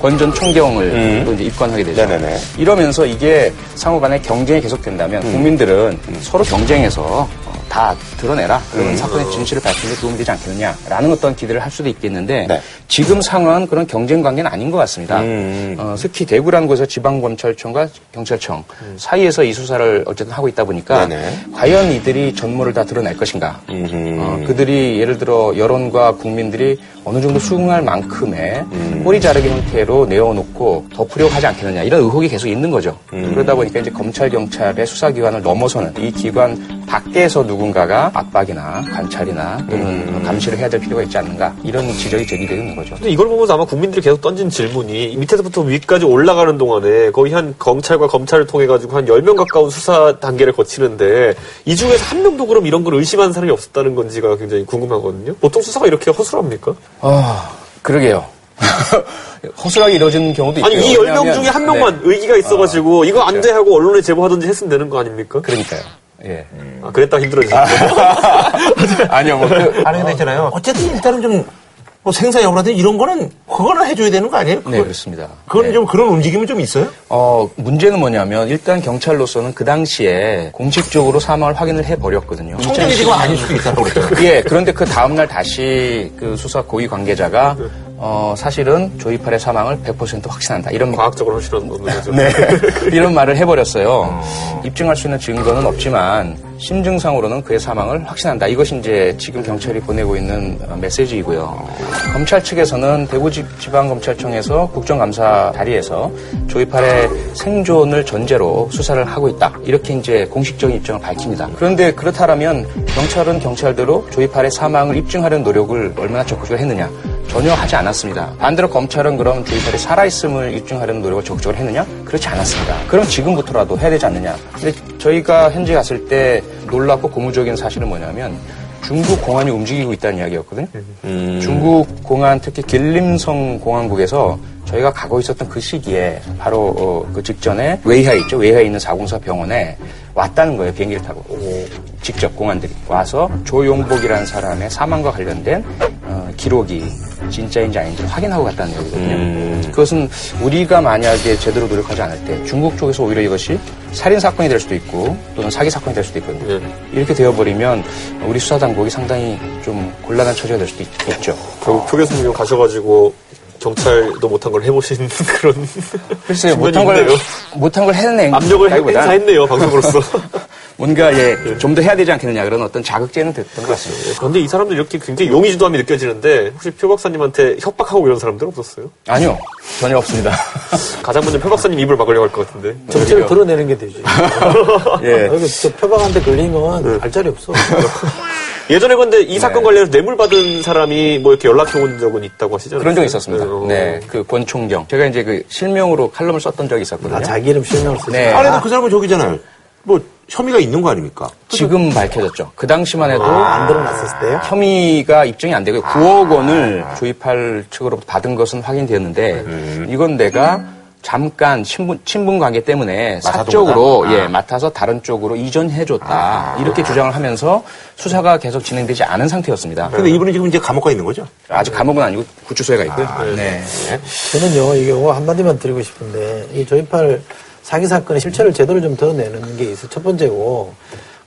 S6: 권전 총경을 또 이제 입건하게 되죠.
S1: 음. 네네네.
S6: 이러면서 이게 상호 간의 경쟁이 계속된다면
S1: 음.
S6: 국민들은 서로 경쟁해서 어, 다 드러내라. 그러면
S1: 음.
S6: 사건의 진실을 밝히는 데 도움이 되지 않겠느냐라는 어떤 기대를 할 수도 있겠는데
S1: 네.
S6: 지금 상황은 그런 경쟁 관계는 아닌 것 같습니다.
S1: 음.
S6: 어, 특히 대구라는 곳에서 지방검찰청과 경찰청 사이에서 이 수사를 어쨌든 하고 있다 보니까
S1: 음. 네네.
S6: 과연 이들이 전모를 다 드러낼 것인가? 어, 그들이 예를 들어 여론과 국민들이 어느 정도 수긍할 만큼의
S1: 음.
S6: 꼬리 자르기 형태로 내어놓고 덮으려고 하지 않겠느냐 이런 의혹이 계속 있는 거죠.
S1: 음.
S6: 그러다 보니까 이제 검찰 경찰의 수사기관을 넘어서는 이 기관 밖에서 누군가가 압박이나 관찰이나 또는
S1: 음.
S6: 감시를 해야 될 필요가 있지 않는가 이런 지적이 제기되는 거죠.
S7: 근데 이걸 보면서 아마 국민들이 계속 던진 질문이 밑에서부터 위까지 올라가는 동안에 거의 한 경찰과 검찰을 통해 가지고 한 10명 가까운 수사 단계를 거치는데 이 중에서 한 명도 그럼 이런 걸 의심하는 사람이 없었다는 건지가 굉장히 궁금하거든요. 보통 수사가 이렇게 허술합니까?
S6: 아 그러게요. 허술하게 이루어지는 경우도 있고요.
S7: 아니 이 10명
S6: 왜냐하면-
S7: 중에 한 명만 의기가 있어가지고 이거 안돼 하고 언론에 제보하든지 했으면 되는 거 아닙니까?
S6: 네. 그러니까요. 예.
S7: 아, 그랬다 힘들어지죠.
S6: 아니요, 뭐, 그,
S1: 아니 근데 있잖아요. 어쨌든 일단은 좀 뭐 생사 여부라든지 이런 거는 그거는 해줘야 되는 거 아니에요?
S6: 네,
S1: 그거-
S6: 그렇습니다.
S1: 그건
S6: 네.
S1: 좀 그런 움직임이 좀 있어요?
S6: 어, 문제는 뭐냐면, 일단 경찰로서는 그 당시에 공식적으로 사망을 확인을 해버렸거든요.
S1: 총장이 지금 아닐 수도 있다고 그랬잖아요.
S6: 예, 그런데 그 다음날 다시 그 수사 고위 관계자가, 어, 사실은 조이팔의 사망을 100% 확신한다. 이런
S7: 과학적으로 확실한 거죠.
S6: 네. 이런 말을 해버렸어요. 입증할 수 있는 증거는 없지만 심증상으로는 그의 사망을 확신한다. 이것이 이제 지금 경찰이 보내고 있는 어, 메시지이고요. 검찰 측에서는 대구지방검찰청에서 국정감사 자리에서 조이팔의 생존을 전제로 수사를 하고 있다. 이렇게 이제 공식적인 입장을 밝힙니다. 그런데 그렇다면 경찰은 경찰대로 조이팔의 사망을 입증하려는 노력을 얼마나 적극적으로 했느냐? 전혀 하지 않았습니다. 반대로 검찰은 그럼 조이팔이 살아있음을 입증하려는 노력을 적극적으로 했느냐? 그렇지 않았습니다. 그럼 지금부터라도 해야 되지 않느냐? 근데 저희가 현재 갔을 때 놀랍고 고무적인 사실은 뭐냐면 중국 공안이 움직이고 있다는 이야기였거든요. 중국 공안 특히 길림성 공항국에서 저희가 가고 있었던 그 시기에 바로 어, 그 직전에 웨이하에 있죠. 웨이하에 있는 404 병원에 왔다는 거예요. 비행기를 타고. 직접 공안들이 와서 조용복이라는 사람의 사망과 관련된 어, 기록이 진짜인지 아닌지 확인하고 갔다는 얘기거든요. 그것은 우리가 만약에 제대로 노력하지 않을 때 중국 쪽에서 오히려 이것이 살인 사건이 될 수도 있고 또는 사기 사건이 될 수도 있거든요. 이렇게 되어버리면 우리 수사 당국이 상당히 좀 곤란한 처지가 될 수도 있, 죠
S7: 결국 표 교수님 가셔가지고 경찰도 못한 걸 해보신 그런
S6: 글쎄요, 못한 걸. 못한 걸 해낸
S7: 압력을 행사했네요 방송으로서.
S6: 뭔가 예, 좀 더 해야 되지 않겠느냐 그런 어떤 자극제는 됐던 것 같습니다.
S7: 그런데 이 사람들 이렇게 굉장히 용의주도함이 느껴지는데 혹시 표 박사님한테 협박하고 이런 사람들 없었어요?
S6: 아니요, 전혀 없습니다.
S7: 가장 먼저 표 박사님 입을 막으려고 할 것 같은데.
S5: 정체를 드러내는 게 되지.
S6: 예.
S5: 여기 저 표방한테 걸리면 알 자리 없어.
S7: 예전에 근데 이 사건 관련해서 뇌물 받은 사람이 뭐 이렇게 연락해 온 적은 있다고 하시잖아요.
S6: 그런 적이 있었습니다.
S7: 네, 어.
S6: 네, 그 권총경. 제가 이제 그 실명으로 칼럼을 썼던 적이 있었거든요.
S5: 아, 자기 이름 실명을 쓰지.
S6: 네.
S1: 근데 그 사람은 저기잖아요. 뭐, 혐의가 있는 거 아닙니까?
S6: 지금 밝혀졌죠. 그 당시만 해도
S5: 안 드러났었을 때요?
S6: 혐의가 입증이 안 되고 9억 원을 조입할 측으로부터 받은 것은 확인되었는데 이건 내가 잠깐 친분, 친분 관계 때문에 사적으로 예, 맡아서 다른 쪽으로 이전해줬다. 이렇게 주장을 하면서 수사가 계속 진행되지 않은 상태였습니다.
S1: 근데 이분은 지금 이제 감옥 가 있는 거죠?
S6: 아직 감옥은 아니고 구치소에 가 있고요. 네.
S5: 저는요, 이게 요 한마디만 드리고 싶은데, 이 조입할 사기 사건의 실체를 제대로 좀 드러내는 게 있어. 첫 번째고,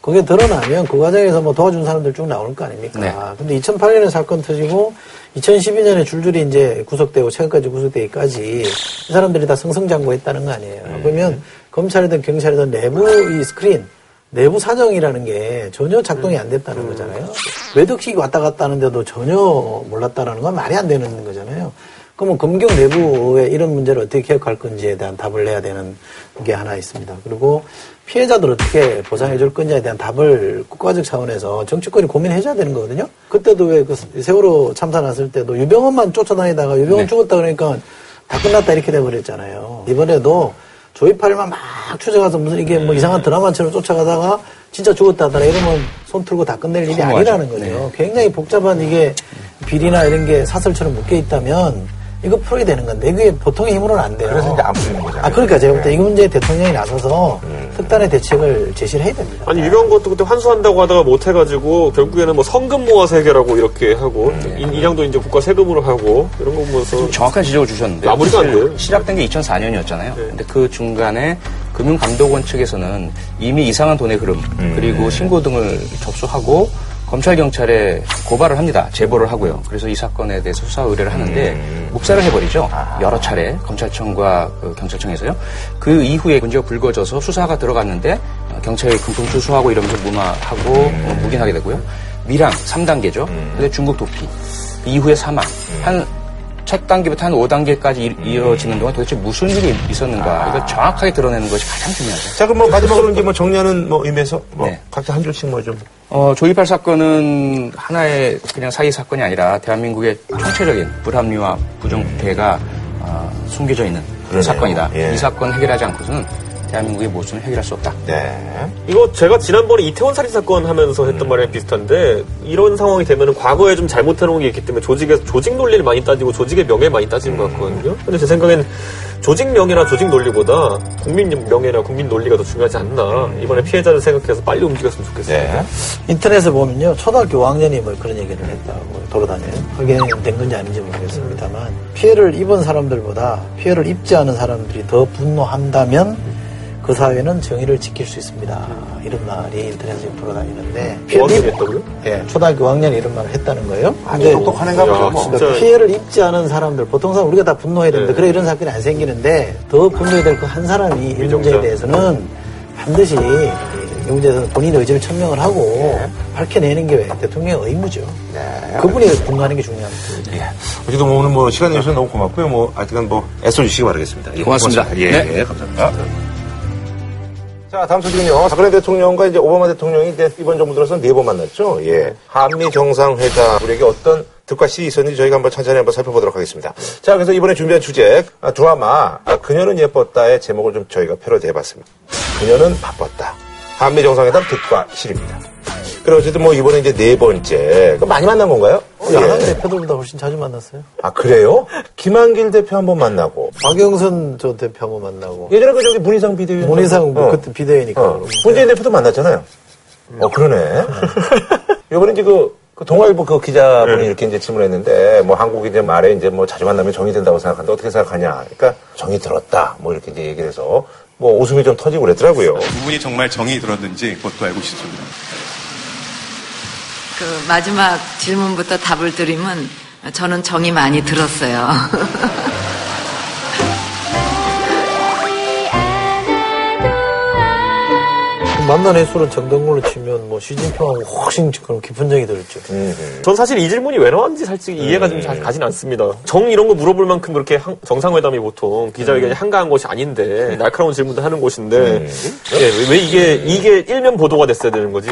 S5: 그게 드러나면 그 과정에서 뭐 도와준 사람들 쭉 나올 거 아닙니까?
S6: 네.
S5: 근데 2008년에 사건 터지고, 2012년에 줄줄이 이제 구속되고, 최근까지 구속되기까지 이 사람들이 다 승승장구했다는 거 아니에요. 그러면 검찰이든 경찰이든 내부 이 스크린, 내부 사정이라는 게 전혀 작동이 안 됐다는 거잖아요. 외덕식이 왔다 갔다 하는데도 전혀 몰랐다라는 건 말이 안 되는 거잖아요. 그러면 검경 내부에 이런 문제를 어떻게 개혁할 건지에 대한 답을 내야 되는 게 하나 있습니다. 그리고 피해자들 어떻게 보상해 줄 건지에 대한 답을 국가적 차원에서 정치권이 고민해줘야 되는 거거든요. 그때도 왜 그 세월호 참사 났을 때도 유병헌만 쫓아다니다가 유병헌 죽었다 그러니까 다 끝났다 이렇게 돼버렸잖아요. 이번에도 조이팔만 막 추적해서 무슨 이게 뭐 이상한 드라마처럼 쫓아가다가 진짜 죽었다 하더라 이러면 손 틀고 다 끝낼 일이. 아니라는 거죠. 굉장히 복잡한 이게 비리나 이런 게 사설처럼 묶여 있다면 이거 풀어야 되는 건데 이게 보통의 힘으로는 안 돼요.
S1: 그래서 이제 안 풀리는 거잖아요.
S5: 아 그러니까 제가 볼때이 문제에 대통령이 나서서 특단의 대책을 제시를 해야 됩니다.
S7: 아니 유명한 것도 그때 환수한다고 하다가 못 해가지고 결국에는 뭐 성금 모아서 해결하고 이렇게 하고 인- 인양도 이제 국가 세금으로 하고 이런 거 보면서
S6: 정확한 지적을 주셨는데
S7: 마무리가 안 돼요.
S6: 시작된 게 2004년이었잖아요. 근데 그 중간에 금융감독원 측에서는 이미 이상한 돈의 흐름 그리고 신고 등을 접수하고 검찰 경찰에 고발을 합니다. 제보를 하고요. 그래서 이 사건에 대해서 수사 의뢰를 하는데 묵살을 해버리죠. 여러 차례 검찰청과 그 경찰청에서요. 그 이후에 문제가 불거져서 수사가 들어갔는데 어, 경찰이 금품 수수하고 이러면서 무마하고 어, 묵인하게 되고요. 미랑 3단계죠. 근데 중국 도피 이후에 사망 한 첫 단계부터 한 5단계까지 이어지는 동안 도대체 무슨 일이 있었는가 이걸 정확하게 드러내는 것이 가장 중요하죠.
S1: 자, 그럼 뭐 마지막으로 이제 뭐 정리하는 뭐 의미에서 뭐
S6: 네.
S1: 각자 한 줄씩 뭐 좀.
S6: 어, 조이팔 사건은 하나의 그냥 사기 사건이 아니라 대한민국의 총체적인 불합리와 부정부패가 어, 숨겨져 있는 그런. 사건이다.
S1: 예.
S6: 이 사건 해결하지 않고서는 대한민국의 모순을 해결할 수 없다.
S1: 네.
S7: 이거 제가 지난번에 이태원 살인 사건 하면서 했던 말이랑 비슷한데 이런 상황이 되면은 과거에 좀 잘못해놓은 게 있기 때문에 조직의 조직 논리를 많이 따지고 조직의 명예 많이 따지는 것 같거든요. 근데 제 생각엔 조직 명예나 조직 논리보다 국민 명예나 국민 논리가 더 중요하지 않나. 이번에 피해자를 생각해서 빨리 움직였으면 좋겠습니다.
S1: 네.
S5: 인터넷에 보면요 초등학교 5학년이 뭐 그런 얘기를 했다고 돌아다녀요. 확인된 건지 아닌지 모르겠습니다만 피해를 입은 사람들보다 피해를 입지 않은 사람들이 더 분노한다면 그 사회는 정의를 지킬 수 있습니다. 이런 말이 인터넷에 돌아다니는데 피해를
S7: 5학년이
S5: 입-
S7: 했다고요?
S5: 예, 초등학교 5학년이 이런 말을 했다는 거예요.
S1: 아주 똑똑한 애가 보죠.
S7: 야,
S1: 뭐.
S5: 그러니까 피해를 입지 않은 사람들, 보통 사람 우리가 다 분노해야 되는데,
S7: 네.
S5: 그래 이런 사건이 안 생기는데, 더 분노해야 될 그 한 사람이 이. 문제에 대해서는 반드시 이 문제에서 본인의 의지를 천명을 하고 밝혀내는 게 대통령의 의무죠. 그분이 분노하는 게 중요합니다.
S1: 예. 어쨌든 뭐 오늘 뭐 시간 내주셔서 너무 고맙고요. 뭐 하여튼 뭐 애써주시기 바라겠습니다. 예,
S6: 고맙습니다.
S1: 예,
S6: 네.
S1: 예, 감사합니다. 자, 다음 소식은요. 박근혜 대통령과 이제 오바마 대통령이 이제 이번 정부 들어서 네 번 만났죠. 예. 한미 정상회담 우리에게 어떤 득과 시 있었는지 저희가 한번 천천히 한번 살펴보도록 하겠습니다. 자, 그래서 이번에 준비한 주제 아, 드라마 아, 그녀는 예뻤다의 제목을 좀 저희가 패러디 해봤습니다. 그녀는 바빴다. 한미 정상회담 득과 실입니다. 그리고 어쨌든 뭐 이번에 이제 네 번째 그 많이 만난 건가요? 어,
S5: 야당 대표들보다 훨씬 자주 만났어요.
S1: 아, 그래요? 김한길 대표 한 번 만나고.
S5: 박영선 저 대표 한 번 만나고.
S1: 예전에 그 저기 문희상 비대위원.
S5: 문희상 뭐
S1: 어.
S5: 그때 비대위니까.
S1: 어. 문재인 대표도 만났잖아요. 어, 그러네. 이번에 이제 그, 그 동아일보 그 기자분이 이렇게 이제 질문했는데, 뭐 한국이 이제 말에 이제 뭐 자주 만나면 정이 된다고 생각하는데 어떻게 생각하냐. 그러니까 정이 들었다. 뭐 이렇게 이제 얘기를 해서 뭐 웃음이 좀 터지고 그랬더라고요.
S8: 두 분이 정말 정이 들었는지 그것도 알고 싶습니다.
S9: 그 마지막 질문부터 답을 드리면 저는 정이 많이 들었어요.
S5: 만난 횟수로 정당으로 치면 뭐 시진핑하고 훨씬 그런 깊은 정이 들었죠.
S7: 전 사실 이 질문이 왜 나왔는지 솔직히 이해가 좀 잘 가진 않습니다. 정 이런 거 물어볼 만큼 그렇게 한- 정상회담이 보통 기자회견이 한가한 곳이 아닌데 날카로운 질문도 하는 곳인데 예, 왜, 왜 이게 이게 일면 보도가 됐어야 되는 거지?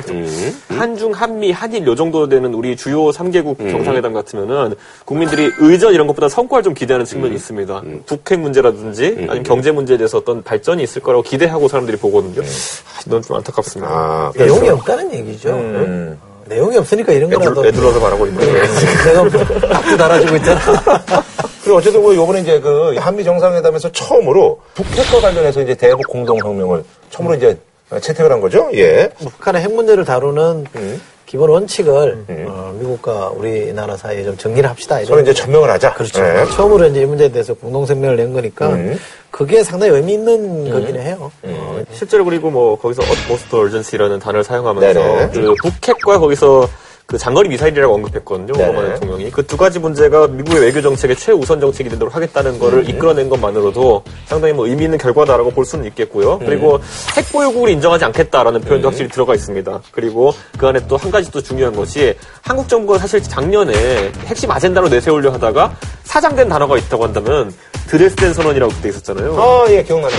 S7: 한중 한미 한일 요 정도 되는 우리 주요 3개국 정상회담 같으면은 국민들이 의전 이런 것보다 성과를 좀 기대하는 측면이 있습니다. 북핵 문제라든지 아니면 경제 문제에 대해서 어떤 발전이 있을 거라고 기대하고 사람들이 보거든요. 아, 이건 좀 안타 깝습니다.
S1: 아,
S5: 내용이
S1: 그래서.
S5: 없다는 얘기죠. 내용이 없으니까 이런 거라도
S7: 애들, 애들러서 말하고 있는 거예요.
S5: 내가 뭐 앞도 달아주고 있잖아.
S1: 그리고 어쨌든 뭐 요번에 이제 그 한미 정상회담에서 처음으로 북핵과 관련해서 이제 대북 공동성명을 처음으로 이제 채택을 한 거죠. 예.
S5: 뭐 북한의 핵 문제를 다루는
S1: 음.
S5: 기본 원칙을 어, 미국과 우리나라 사이에 좀 정리를 합시다. 이런
S1: 서로 이제 전명을 하자.
S5: 그렇죠.
S1: 예.
S5: 처음으로 이제 이 문제에 대해서 공동성명을 낸 거니까
S1: 음.
S5: 그게 상당히 의미 있는 거기는 해요. 어,
S7: 실제로 그리고 뭐 거기서 어스트 얼전시라는 단어를 사용하면서
S1: 네네.
S7: 그 북핵과 거기서 그 장거리 미사일이라고 언급했거든요.
S1: 네네.
S7: 오바마 대통령이 그 두 가지 문제가 미국의 외교 정책의 최우선 정책이 되도록 하겠다는 거를
S1: 음.
S7: 이끌어낸 것만으로도 상당히 뭐 의미 있는 결과다라고 볼 수는 있겠고요.
S1: 음.
S7: 그리고 핵 보유국을 인정하지 않겠다라는 표현도 확실히 들어가 있습니다. 그리고 그 안에 또 한 가지 또 중요한 것이 한국 정부가 사실 작년에 핵심 아젠다로 내세우려 하다가 사장된 단어가 있다고 한다면 드레스덴 선언이라고 그때 있었잖아요.
S1: 아, 예, 기억나네.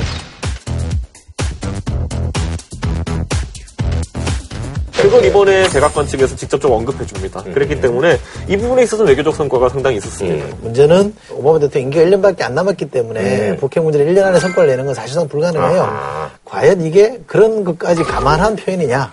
S7: 그걸 이번에 백악관 측에서 직접적 언급해 줍니다. 그랬기 때문에 이 부분에 있어서 외교적 성과가 상당히 있었습니다.
S5: 문제는 오바마 대통령 임기가 1년밖에 안 남았기 때문에 북핵 문제를 1년 안에 성과를 내는 건 사실상 불가능해요.
S1: 아하.
S5: 과연 이게 그런 것까지 감안한 표현이냐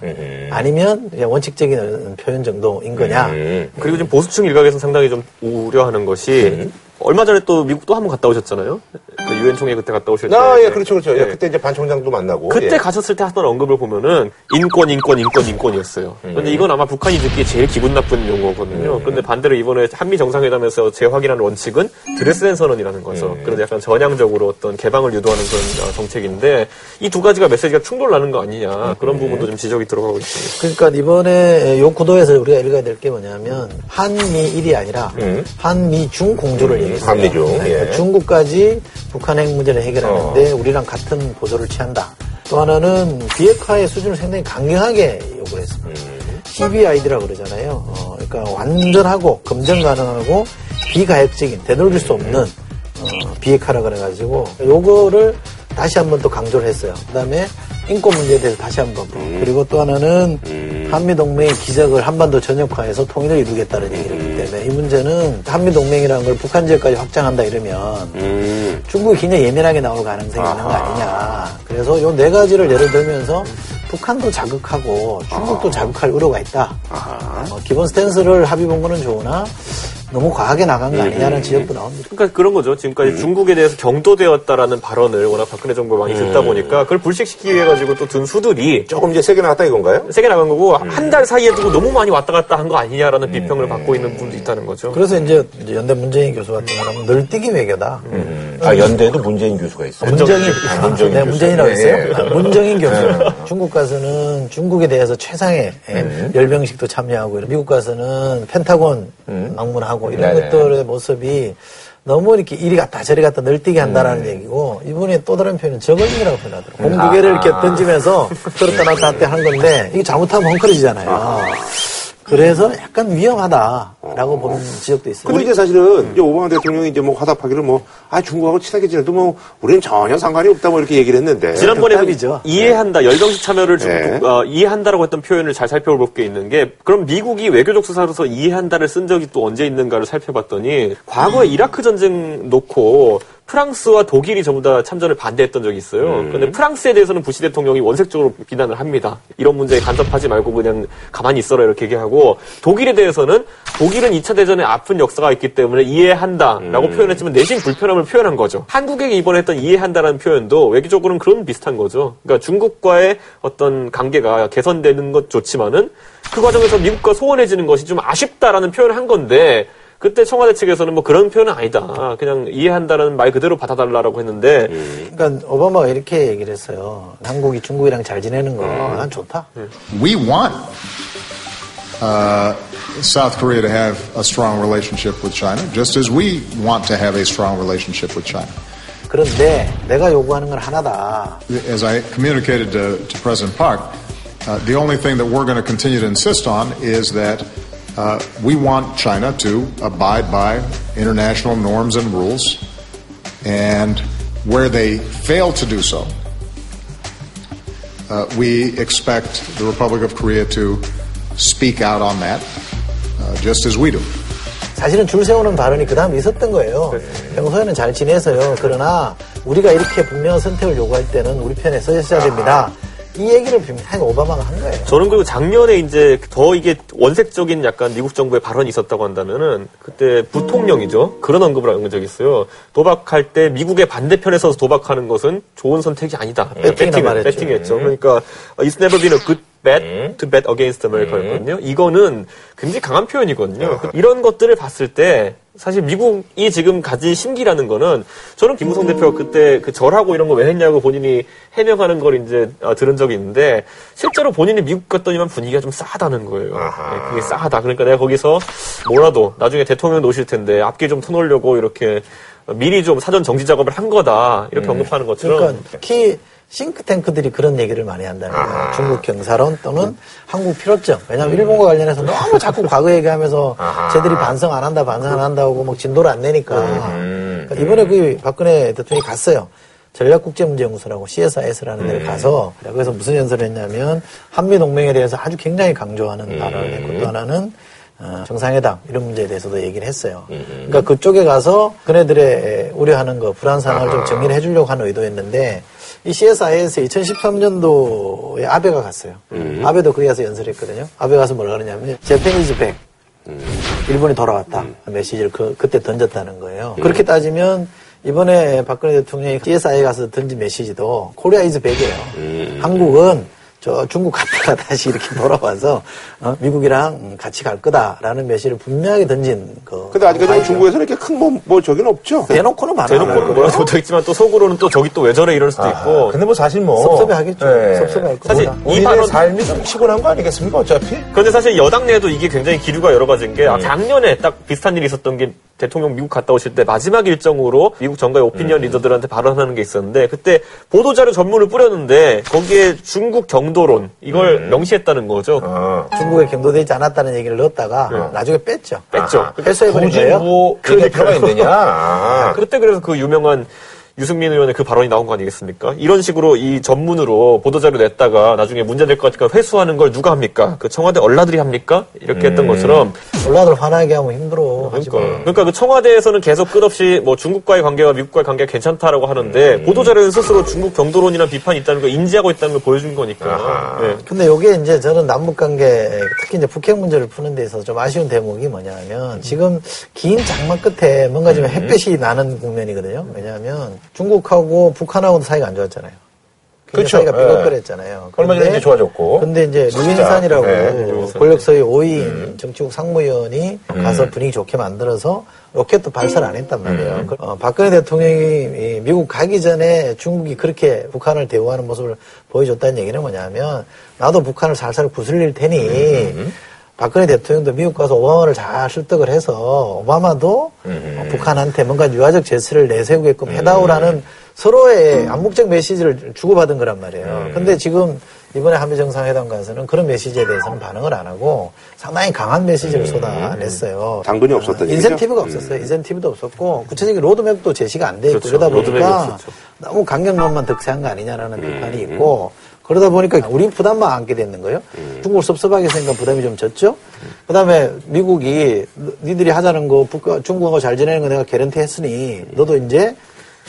S5: 아니면 그냥 원칙적인 표현 정도인 거냐
S7: 그리고 지금 보수층 일각에서는 상당히 좀 우려하는 것이 얼마 전에 또 미국 또한번 갔다 오셨잖아요. 그 유엔 총회 그때 갔다 오실 때.
S1: 아, 예, 그렇죠, 그렇죠. 예,
S7: 예.
S1: 그때 이제 반 총장도 만나고.
S7: 그때
S1: 예.
S7: 가셨을 때 하던 언급을 보면은 인권, 인권, 인권, 인권이었어요. 그런데 이건 아마 북한이 듣기에 제일 기분 나쁜 용어거든요. 그런데 반대로 이번에 한미 정상회담에서 재확인한 원칙은 드레스덴 선언이라는 거죠. 그래서 약간 전향적으로 어떤 개방을 유도하는 그런 어, 정책인데 이 두 가지가 메시지가 충돌나는 거 아니냐 그런 부분도 좀 지적이 들어가고 있습니다.
S5: 그러니까 이번에 요 구도에서 우리가 읽어야 될 게 뭐냐면 한미일이 아니라 한미중 공조를 얘기했어요.
S1: 한미중,
S5: 네,
S1: 예.
S5: 그러니까 중국까지 북한 핵 문제를 해결하는데 우리랑 같은 보조를 취한다. 또 하나는 비핵화의 수준을 상당히 강경하게 요구를 했습니다. CBID라고 그러잖아요. 어, 그러니까 완전하고 검증 가능하고 비가역적인 되돌릴 수 없는 어, 비핵화라 그래가지고 요거를 다시 한번 또 강조를 했어요. 그다음에 인권 문제에 대해서 다시 한번 그리고 또 하나는 한미 동맹의 기적을 한반도 전역화해서 통일을 이루겠다는 얘기를 했기 때문에 이 문제는 한미 동맹이라는 걸 북한 지역까지 확장한다 이러면 중국이 굉장히 예민하게 나올 가능성이 있는 거 아니냐. 그래서 요 네 가지를 예를 들면서 북한도 자극하고 중국도 자극할 의료가 있다. 어, 기본 스탠스를 합의 본 거는 좋으나 너무 과하게 나간 거 아니냐는 지적도 나옵니다.
S7: 그러니까 그런 거죠. 지금까지 중국에 대해서 경도되었다라는 발언을 워낙 박근혜 정부가 많이 듣다 보니까 그걸 불식시키기 위해 가지고 또 든 수들이
S1: 조금 이제 세게 나갔다 이건가요?
S7: 세게 나간 거고 한 달 사이에 두고 너무 많이 왔다 갔다 한 거 아니냐라는 비평을 받고 있는 분도 있다는 거죠.
S5: 그래서 이제 연대 문재인 교수 같은 경우는 널뛰기 외교다.
S1: 아, 연대에도 문재인 교수가 있어요.
S5: 문정인,
S1: 아, 문정인
S5: 네,
S1: 예,
S5: 했어요.
S1: 예.
S5: 아, 문정인 교수. 중국 가서는 중국에 대해서 최상의 예, 열병식도 참여하고 미국 가서는 펜타곤 방문하고 이런
S1: 네네.
S5: 것들의 모습이 너무 이렇게 이리 갔다 저리 갔다 널뛰게 한다라는 얘기고 이분이 또 다른 표현은 저글링이라고 표현하더라고요. 공두 개를 이렇게 던지면서 들었다 놨다 할때 하는 건데 이게 잘못하면 헝클어지잖아요. 그래서 약간 위험하다라고 보는 지적도 있어요.
S1: 근데 이제 사실은 이제 오바마 대통령이 이제 뭐 화답하기를 뭐, 아, 중국하고 친하게 지내도 뭐, 우리는 전혀 상관이 없다 뭐 이렇게 얘기를 했는데.
S7: 지난번에 그. 이해한다, 열병식 참여를 중-
S1: 네.
S7: 어, 이해한다라고 했던 표현을 잘 살펴볼 게 있는 게 그럼 미국이 외교적 수사로서 이해한다를 쓴 적이 또 언제 있는가를 살펴봤더니 과거에 이라크 전쟁 놓고 프랑스와 독일이 전부 다 참전을 반대했던 적이 있어요.
S1: 음.
S7: 그런데 프랑스에 대해서는 부시 대통령이 원색적으로 비난을 합니다. 이런 문제에 간섭하지 말고 그냥 가만히 있어라 이렇게 얘기하고 독일에 대해서는 독일은 2차 대전에 아픈 역사가 있기 때문에 이해한다라고
S1: 음.
S7: 표현했지만 내심 불편함을 표현한 거죠. 한국에게 이번에 했던 이해한다라는 표현도 외교적으로는 그런 비슷한 거죠. 그러니까 중국과의 어떤 관계가 개선되는 것 좋지만은 그 과정에서 미국과 소원해지는 것이 좀 아쉽다라는 표현을 한 건데 그때 청와대 측에서는 뭐 그런 표현은 아니다. 그냥 이해한다는 말 그대로 받아달라고 했는데
S5: 그러니까 오바마가 이렇게 얘기를 했어요. 한국이 중국이랑 잘 지내는 거난 좋다.
S10: We want uh, South Korea to have a strong relationship with China, just as we want to have a strong relationship with China.
S5: 그런데 내가 요구하는 건 하나다.
S10: As I communicated to, to President Park, uh, the only thing that we're going to continue to insist on is that uh, we want China to abide by international norms and rules, and where they fail to do so, uh, we expect the Republic of Korea to speak out on that, uh, just as we do.
S5: 사실은 줄 세우는 발언이 그 다음에 있었던 거예요. 평소에는 잘 지내서요. 그러나 우리가 이렇게 분명한 선택을 요구할 때는 우리 편에 서셔야 됩니다. 이 얘기를 분명히 오바마가 한 거예요.
S7: 저는 그리고 작년에 이제 더 이게 원색적인 약간 미국 정부의 발언이 있었다고 한다면은 그때 부통령이죠. 그런 언급을 한 적이 있어요. 도박할 때 미국의 반대편에 서서 도박하는 것은 좋은 선택이 아니다.
S5: 배팅이나 말했죠.
S7: 배팅했죠. 그러니까 never been a good bet to bet against America였거든요. 이거는 굉장히 강한 표현이거든요. 이런 것들을 봤을 때 사실 미국이 지금 가진 심기라는 거는 저는 김무성 대표가 그때 그 절하고 이런 거 왜 했냐고 본인이 해명하는 걸 이제 어, 들은 적이 있는데 실제로 본인이 미국 갔더니만 분위기가 좀 싸하다는 거예요. 네, 그게 싸하다. 그러니까 내가 거기서 뭐라도 나중에 대통령 오실 텐데 앞뒤 좀 터놓으려고 이렇게 미리 좀 사전 정지 작업을 한 거다. 이렇게 언급하는 것처럼
S5: 그러니까 특히 싱크탱크들이 그런 얘기를 많이 한다는 거예요. 중국 경사론 또는 한국 필요점. 왜냐하면 일본과 관련해서 너무 자꾸 과거 얘기하면서 쟤들이 반성 안 한다, 반성 안 한다고 막 진도를 안 내니까. 그러니까 이번에 그 박근혜 대통령이 갔어요. 전략국제문제연구소라고 CSIS라는 데를 가서 그래서 무슨 연설을 했냐면 한미동맹에 대해서 아주 굉장히 강조하는 발언을 했고 또 하나는 어, 정상회담 이런 문제에 대해서도 얘기를 했어요. 그러니까 그쪽에 가서 그네들의 우려하는 거 불안 상황을 좀 정리를 해주려고 하는 의도였는데 이 CSIS에 2013년도에 아베가 갔어요. 아베도 거기 가서 연설했거든요. 아베 가서 뭐라 그러냐면 Japan is back 일본이 돌아왔다 메시지를 그, 그때 던졌다는 거예요. 그렇게 따지면 이번에 박근혜 대통령이 CSIS에 가서 던진 메시지도 Korea is back이에요. 한국은 저 중국 갔다가 다시 이렇게 돌아와서 어, 미국이랑 같이 갈 거다라는 메시지를 분명하게 던진 거.
S1: 근데 아직까지 중국에서는 이렇게 큰 뭐, 뭐 저기는 없죠.
S5: 대놓고는 말안
S7: 대놓고는
S5: 하고
S7: 뭐라고 못하겠지만 또 속으로는 또 저기 또 왜 저래 이럴 수도 있고
S1: 근데 뭐 사실 뭐.
S5: 섭섭해하겠죠.
S1: 네.
S5: 섭섭해할
S7: 사실
S5: 겁니다.
S7: 이 발언
S1: 삶이 좀 피곤한 거 아니겠습니까, 어차피?
S7: 그런데 사실 여당 내에도 이게 굉장히 기류가 여러 가지인 게 아, 작년에 딱 비슷한 일이 있었던 게 대통령 미국 갔다 오실 때 마지막 일정으로 미국 정가의 오피니언 리더들한테 발언하는 게 있었는데 그때 보도자료 전문을 뿌렸는데 거기에 중국 경도론 이걸 명시했다는 거죠.
S1: 어.
S5: 중국에 경도되지 않았다는 얘기를 넣었다가 나중에 뺐죠.
S7: 뺐죠.
S5: 패스해버린
S1: 굳이
S5: 거예요.
S1: 뭐, 그 대표가 있느냐. 아.
S7: 그때 그래서 그 유명한 유승민 의원의 그 발언이 나온 거 아니겠습니까? 이런 식으로 이 전문으로 보도자료 냈다가 나중에 문제될 것 같으니까 회수하는 걸 누가 합니까? 그 청와대 얼라들이 합니까? 이렇게 했던 것처럼
S5: 올라들 화나게 하면 힘들어.
S7: 그러니까, 그러니까 그 청와대에서는 계속 끝없이 뭐 중국과의 관계와 미국과의 관계가 괜찮다라고 하는데 보도자료는 스스로 중국 경도론이나 비판이 있다는 걸 인지하고 있다는 걸 보여준 거니까. 네.
S5: 근데 요게 이제 저는 남북 관계, 특히 이제 북핵 문제를 푸는 데 있어서 좀 아쉬운 대목이 뭐냐면 지금 긴 장막 끝에 뭔가 지금 햇볕이 나는 국면이거든요. 왜냐하면 중국하고 북한하고도 사이가 안 좋았잖아요.
S1: 그렇죠.
S5: 사이가
S1: 예.
S5: 삐걱거렸잖아요.
S1: 얼마 전에 이제 좋아졌고.
S5: 근데 이제
S1: 진짜.
S5: 류인산이라고
S1: 네,
S5: 권력서의 5인 정치국 상무위원이 가서 분위기 좋게 만들어서 로켓도 발사를 안 했단 말이에요. 어, 박근혜 대통령이 이 미국 가기 전에 중국이 그렇게 북한을 대우하는 모습을 보여줬다는 얘기는 뭐냐면 나도 북한을 살살 구슬릴 테니 박근혜 대통령도 미국 가서 오바마를 잘 설득을 해서 오바마도 어, 북한한테 뭔가 유화적 제스를 내세우게끔 해다오라는 서로의 암묵적 메시지를 주고받은 거란 말이에요. 근데 지금 이번에 한미 정상회담 가서는 그런 메시지에 대해서는 반응을 안 하고 상당히 강한 메시지를 쏟아냈어요.
S1: 당근이 없었던
S5: 인센티브가
S1: 얘기죠?
S5: 없었어요. 인센티브도 없었고 구체적인 로드맵도 제시가 안 돼 있고
S7: 그렇죠.
S5: 그러다 보니까. 너무 강경론만 득세한 거 아니냐라는 비판이 있고 그러다 보니까 우리 부담만 안게 되는 거예요. 중국을 섭섭하게 생각 부담이 좀 졌죠. 그다음에 미국이 너- 니들이 하자는 거 북과 중국하고 잘 지내는 거 내가 개런티 했으니 너도 이제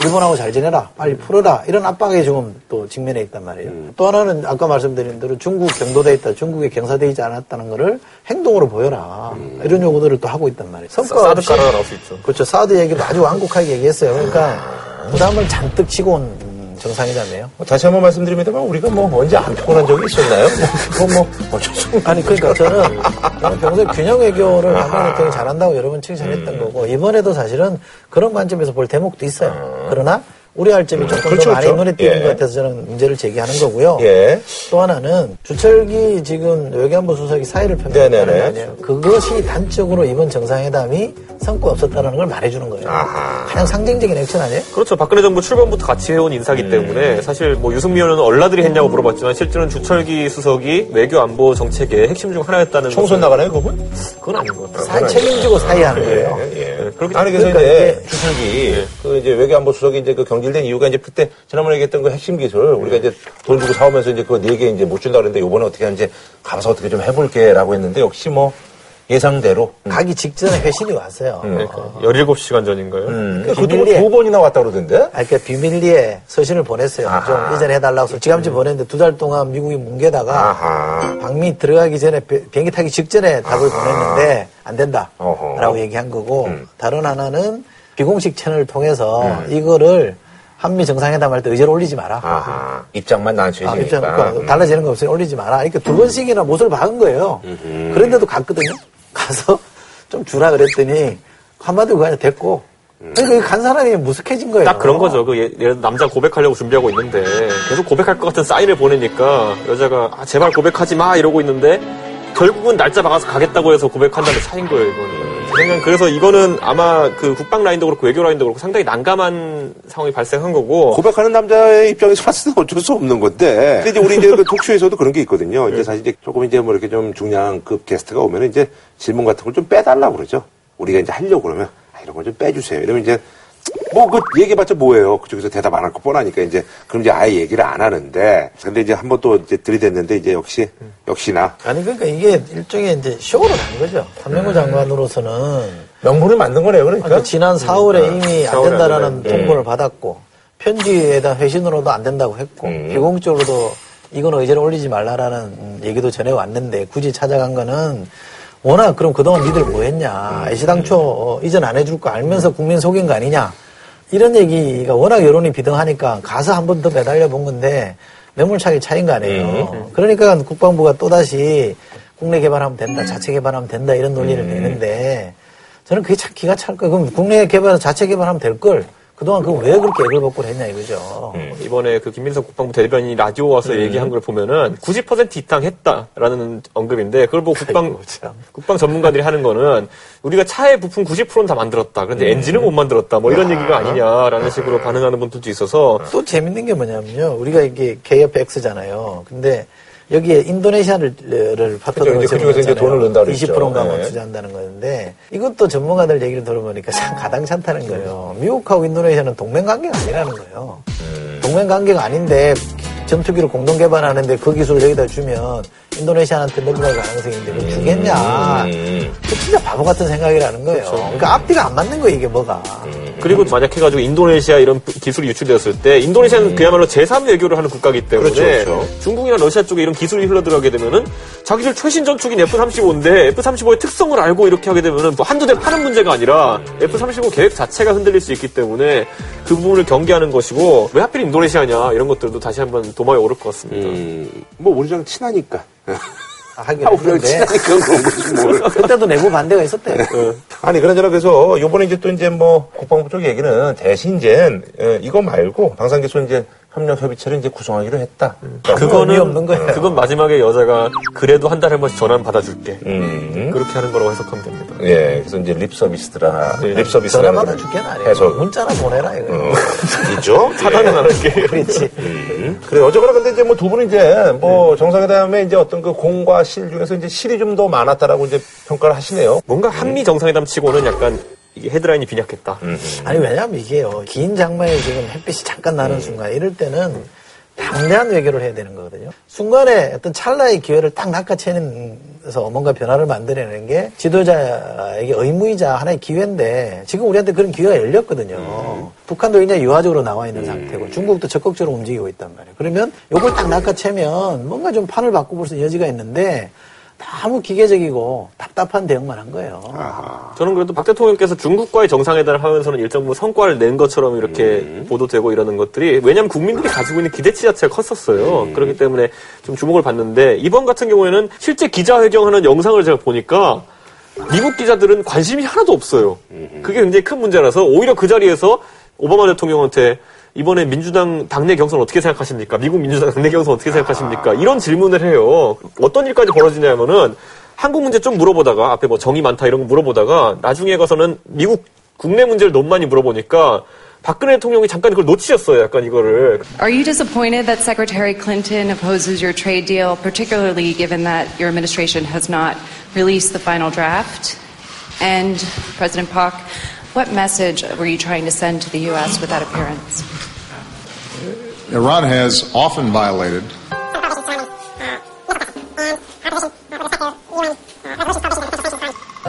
S5: 일본하고 잘 지내라, 빨리 풀어라 이런 압박에 지금 또 직면해 있단 말이에요. 또 하나는 아까 말씀드린 대로 중국 경도돼 있다, 중국에 경사되지 않았다는 것을 행동으로 보여라 이런 요구들을 또 하고 있단 말이에요. 성과
S7: 사드
S5: 없이
S7: 깔아 나올 수 있죠.
S5: 그렇죠. 사드 얘기도 아주 완곡하게 얘기했어요. 그러니까 부담을 잔뜩 치고 온 음, 정상회담이에요.
S1: 뭐 다시 한번 말씀드립니다만 우리가 뭐 언제 안 피곤한 적이 있었나요? 뭐, 그건 뭐 어쩔 수 없는
S5: 아니 그러니까 저는 저는 평소에 균형 외교를 한국 대통령이 잘한다고 여러 번 칭찬했던
S1: 음.
S5: 거고 이번에도 사실은 그런 관점에서 볼 대목도 있어요. 그러나 우려할 점이 조금
S1: 그렇죠,
S5: 더 많이
S1: 그렇죠.
S5: 눈에 띄는
S1: 예.
S5: 것 같아서 저는 문제를 제기하는 거고요.
S1: 예.
S5: 또 하나는 주철기 지금 외교안보 수석이 사의를
S1: 네네네.
S5: 거 아니에요. 그것이 단적으로 이번 정상회담이 성과 없었다는 걸 말해주는 거예요.
S1: 아하.
S5: 가장 상징적인 액션 아니에요?
S7: 그렇죠. 박근혜 정부 출범부터 같이 해온 인사기
S1: 음.
S7: 때문에 사실 뭐 유승민 의원은 얼라들이 했냐고 물어봤지만 실제로는 주철기 수석이 외교 안보 정책의 핵심 중 하나였다는
S1: 총선 나가나요, 그분?
S7: 그건 아닌 것 같아요.
S5: 사의 책임지고 사의하는 거예요.
S1: 예, 예.
S7: 그렇게
S1: 아니, 그래서
S5: 그러니까
S1: 이제
S5: 이게-
S1: 주철기, 그 이제 외교 안보 수석이 이제 그 경질된 이유가 이제 그때 지난번에 얘기했던 그 핵심 기술, 우리가 이제 돈 주고 사오면서 이제 그거 네개 이제 못 준다 그랬는데 요번에 어떻게 하는지 가서 어떻게 좀 해볼게 라고 했는데 역시 뭐 예상대로.
S5: 가기 직전에 회신이 왔어요.
S7: 그러니까 17시간 전인가요?
S1: 음.
S5: 그 비밀리에-
S1: 두 번이나 왔다 그러던데?
S5: 아, 그러니까 비밀리에 서신을 보냈어요.
S1: 아하.
S5: 좀 이전에 해달라고 솔직함지 보냈는데 두 달 동안 미국이 뭉개다가
S1: 아하.
S5: 방미 들어가기 전에 비- 비행기 타기 직전에 답을 보냈는데 안 된다.
S1: 어허.
S5: 라고 얘기한 거고
S1: 음.
S5: 다른 하나는 비공식 채널을 통해서 이거를 한미 정상회담 할 때 의제를 올리지 마라.
S1: 아하. 입장만
S5: 아,
S1: 나눠주시니까.
S5: 입장, 그러니까 달라지는 거 없으니 올리지 마라. 그러니까 두 번씩이나 못을 박은 거예요. 그런데도 갔거든요. 가서 좀 주라 그랬더니 한마디로 그냥 됐고. 그러니까 간 사람이 무색해진 거예요.
S7: 딱 그런 거죠. 그 예- 남자 고백하려고 준비하고 있는데 계속 고백할 것 같은 사인을 보내니까 여자가 아, 제발 고백하지 마 이러고 있는데 결국은 날짜 박아서 가겠다고 해서 고백한다는 차인 거예요, 이거는. 그냥 그래서 이거는 아마 그 국방 라인도 그렇고 외교 라인도 그렇고 상당히 난감한 상황이 발생한 거고
S1: 고백하는 남자의 입장에서 봤을 때 어쩔 수 없는 건데. 근데 이제 우리 이제 그 독쇼에서도 그런 게 있거든요. 이제 사실 이제 조금 이제 뭐 이렇게 좀 중량급 게스트가 오면 이제 질문 같은 걸 좀 빼달라고 그러죠. 우리가 이제 하려고 그러면 아, 이런 걸 좀 빼주세요. 이러면 이제 뭐 그 얘기해봤자 뭐예요. 그쪽에서 대답 안 할 거 뻔하니까 이제 그럼 이제 아예 얘기를 안 하는데. 근데 이제 한번 또 이제 들이댔는데 이제 역시 역시나
S5: 아니 그러니까 이게 일종의 이제 쇼로 간 거죠. 한명구 장관으로서는
S1: 명분을 만든 거네요. 그러니까.
S5: 그러니까 지난 4월에 이미 안
S1: 4월에 안
S5: 된다라는
S1: 되네.
S5: 통보를 받았고 편지에다 회신으로도 안 된다고 했고
S1: 음.
S5: 비공적으로도 이건 의제를 올리지 말라라는 음, 얘기도 전해 왔는데 굳이 찾아간 거는 워낙 그럼 그동안 니들 뭐 했냐 애시당초 어, 이전 안 해줄 거 알면서 국민 속인 거 아니냐 이런 얘기가 워낙 여론이 비등하니까 가서 한 번 더 매달려 본 건데 매몰차게 차인 거 아니에요. 그러니까 국방부가 또다시 국내 개발하면 된다, 자체 개발하면 된다 이런 논리를 내는데 저는 그게 참 기가 찰 거예요. 그럼 국내 개발, 자체 개발하면 될 걸. 그동안 그거 왜 그렇게 애걸 먹고 했냐 이거죠.
S7: 이번에 그 김민석 국방부 대변인이 라디오 와서 얘기한 걸 보면은 90% 이탕했다라는 언급인데 그걸 보고 국방. 국방 전문가들이 하는 거는 우리가 차의 부품 90%는 다 만들었다. 그런데 엔진은 못 만들었다. 뭐 이런 얘기가 아니냐라는 식으로 반응하는 분들도 있어서
S5: 또 재밌는 게 뭐냐면요. 우리가 이게 KFX잖아요. 근데 여기에 인도네시아를 를 파트너로
S1: 그죠. 이제 그쪽에서 이제 돈을 넣는다 그랬죠.
S5: 20%인가 뭐
S1: 네.
S5: 투자한다는 건데 이것도 전문가들 얘기를 들어보니까 참 가당찮다는 거예요. 미국하고 인도네시아는 동맹 관계가 아니라는 거예요. 동맹 관계가 아닌데 전투기를 공동 개발하는데 그 기술을 여기다 주면 인도네시아한테 넘어갈 가능성이 있는데 그걸 주겠냐.
S1: 음.
S5: 그 진짜 바보 같은 생각이라는 거예요. 그러니까 앞뒤가 안 맞는 거예요, 이게 뭐가.
S7: 그리고 만약 해가지고 인도네시아 이런 기술이 유출되었을 때 인도네시아는 그야말로 제3 외교를 하는 국가이기 때문에
S1: 그렇죠, 그렇죠.
S7: 중국이나 러시아 쪽에 이런 기술이 흘러들어가게 되면은 자기들 최신 전투기인 F-35인데 F-35의 특성을 알고 이렇게 하게 되면은 뭐 한두 대 파는 문제가 아니라 F-35 계획 자체가 흔들릴 수 있기 때문에 그 부분을 경계하는 것이고 왜 하필 인도네시아냐 이런 것들도 다시 한번 도마에 오를 것 같습니다.
S1: 음, 뭐 우리랑 친하니까.
S5: 하긴
S1: 아,
S5: 했는데
S1: 그런 거지 뭘.
S5: 그때도 내부 반대가 있었대요.
S1: 아니 그러잖아 그래서 요번에 이제 또 이제 뭐 국방부 쪽 얘기는 대신 이제 에, 이거 말고 방산기소 이제 협력 협의체를 이제 구성하기로 했다.
S7: 그거는
S5: 의미 없는 거예요.
S7: 그건 마지막에 여자가 그래도 한 달에 한 번씩 전화는 받아줄게.
S1: 음.
S7: 그렇게 하는 거라고 해석하면 됩니다.
S1: 예, 그래서 이제 립 서비스더라.
S7: 네.
S1: 립 서비스라.
S5: 전화받아 죽겠는 아니에요.
S1: 해서
S5: 문자나 보내라 이거.
S1: 어, 있죠.
S7: 차단은 안 할게.
S5: 그렇지.
S1: 음. 그래 어쨌거나 근데 이제 뭐 두 분은 이제 뭐 정상회담에 이제 어떤 그 공과 실 중에서 이제 실이 좀 더 많았다라고 이제 평가를 하시네요.
S7: 뭔가 한미 정상회담 치고는 약간 이게 헤드라인이 빈약했다.
S1: 음.
S5: 아니 왜냐면 이게요. 긴 장마에 지금 햇빛이 잠깐 나는 순간 이럴 때는 당대한 외교를 해야 되는 거거든요. 순간에 어떤 찰나의 기회를 딱 낚아채면서 뭔가 변화를 만들어내는 게 지도자에게 의무이자 하나의 기회인데 지금 우리한테 그런 기회가 열렸거든요. 음. 북한도 굉장히 유화적으로 나와 있는 음. 상태고 중국도 적극적으로 움직이고 있단 말이에요. 그러면 요걸 딱 낚아채면 뭔가 좀 판을 바꾸볼 수 있는 여지가 있는데 너무 기계적이고 답답한 대응만 한 거예요. 아하.
S7: 저는 그래도 박 대통령께서 중국과의 정상회담을 하면서는 일정 부 성과를 낸 것처럼 이렇게 음. 보도되고 이러는 것들이 왜냐하면 국민들이 가지고 있는 기대치 자체가 컸었어요. 음. 그렇기 때문에 좀 주목을 받는데 이번 같은 경우에는 실제 기자회견하는 영상을 제가 보니까 미국 기자들은 관심이 하나도 없어요. 음. 그게 굉장히 큰 문제라서 오히려 그 자리에서 오바마 대통령한테 이번에 민주당 당내 경선 어떻게 생각하십니까? 미국 민주당 당내 경선 어떻게 생각하십니까? 이런 질문을 해요. 어떤 일까지 벌어지냐면은 한국 문제 좀 물어보다가 앞에 뭐 정이 많다 이런 거 물어보다가 나중에 가서는 미국 국내 문제를 너무 많이 물어보니까 박근혜 대통령이 잠깐 그걸 놓치셨어요. 약간 이거를.
S11: Are you disappointed that Secretary Clinton opposes your trade deal, particularly given that your administration has not released the final draft? And President Park, what message were you trying to send to the U.S. with that appearance?
S10: Iran has often violated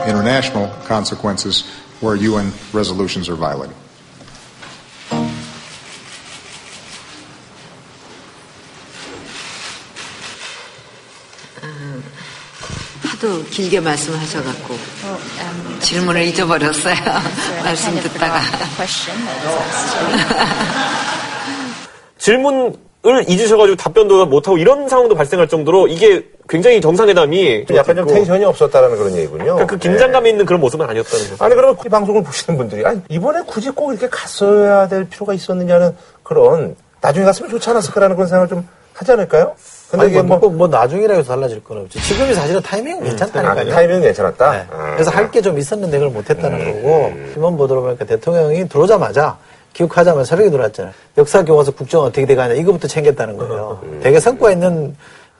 S10: international consequences where UN resolutions are violated.
S9: 하도 길게 말씀하셔갖고 질문을 잊어버렸어요. 말씀 듣다가.
S7: 질문을 잊으셔가지고 답변도 못하고 이런 상황도 발생할 정도로 이게 굉장히 정상회담이
S1: 약간 좀 텐션이 없었다라는 그런 얘기군요.
S7: 그러니까 그 긴장감이 네. 있는 그런 모습은 아니었다는 거죠.
S1: 아니 그러면 이 방송을 보시는 분들이 아니 이번에 굳이 꼭 이렇게 갔어야 될 필요가 있었느냐는 그런 나중에 갔으면 좋지 않았을까라는 그런 생각을 좀 하지 않을까요?
S5: 근데 이게 뭐, 뭐, 뭐 나중이라고 해서 달라질 건 없지. 지금이 사실은 타이밍은 음, 괜찮다니까요.
S1: 아, 타이밍은 괜찮았다?
S5: 네. 아. 그래서 할 게 좀 있었는데 그걸 못했다는 음, 거고, 신문 보도로 보니까 대통령이 들어오자마자 기억하자면 새벽에 들어왔잖아요. 역사 교과서 국정 어떻게 돼가냐 이거부터 챙겼다는 거예요. 음. 되게 성과 있는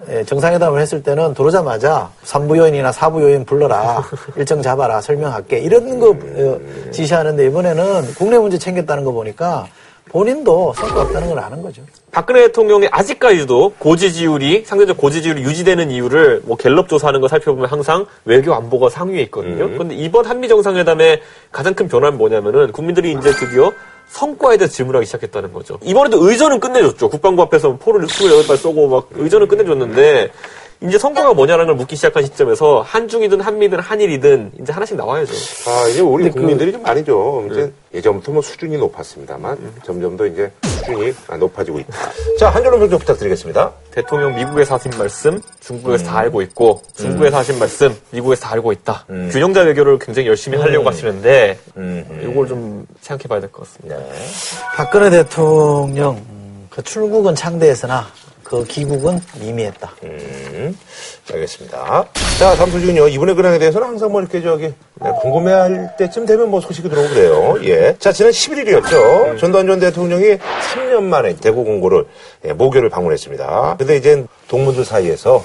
S5: 예, 정상회담을 했을 때는 들어오자마자 3부 요인이나 4부 요인 불러라 일정 잡아라 설명할게 이런 거 어, 지시하는데 이번에는 국내 문제 챙겼다는 거 보니까 본인도 성과 없다는 걸 아는 거죠.
S7: 박근혜 대통령이 아직까지도 고지지율이 상대적 고지지율이 유지되는 이유를 뭐 갤럽 조사하는 거 살펴보면 항상 외교 안보가 상위에 있거든요. 음. 그런데 이번 한미 정상회담의 가장 큰 변화는 뭐냐면은 국민들이 이제 드디어 성과에 대해서 질문하기 시작했다는 거죠. 이번에도 의전은 끝내줬죠. 국방부 앞에서 포를 28발 쏘고 막 의전은 끝내줬는데 이제 성과가 뭐냐라는 걸 묻기 시작한 시점에서 한중이든 한미든 한일이든 이제 하나씩 나와야죠.
S1: 아, 이제 우리 그 국민들이 그, 좀좀 이제 네. 예전부터 뭐 수준이 높았습니다만 음. 점점 더 이제 수준이 높아지고 있다. 자, 한 줄로 평좀 부탁드리겠습니다.
S7: 대통령 미국에서 하신 말씀 중국에서 음. 다 알고 있고 중국에서 음. 하신 말씀 미국에서 다 알고 있다. 음. 균형자 외교를 굉장히 열심히 하려고 음. 하시는데 음. 이걸 좀 생각해 봐야 될 것 같습니다. 네.
S5: 박근혜 대통령 그 출국은 창대했으나 그 기국은 미미했다. 음,
S1: 알겠습니다. 자, 다음 소식은요. 이번에 근황에 대해서는 항상 뭐 이렇게 저기 네, 궁금해할 때쯤 되면 뭐 소식이 들어오고 그래요. 예. 자, 지난 11일이었죠. 전두환 전 대통령이 3년 만에 대구 공고를 예, 모교를 방문했습니다. 근데 이제 동문들 사이에서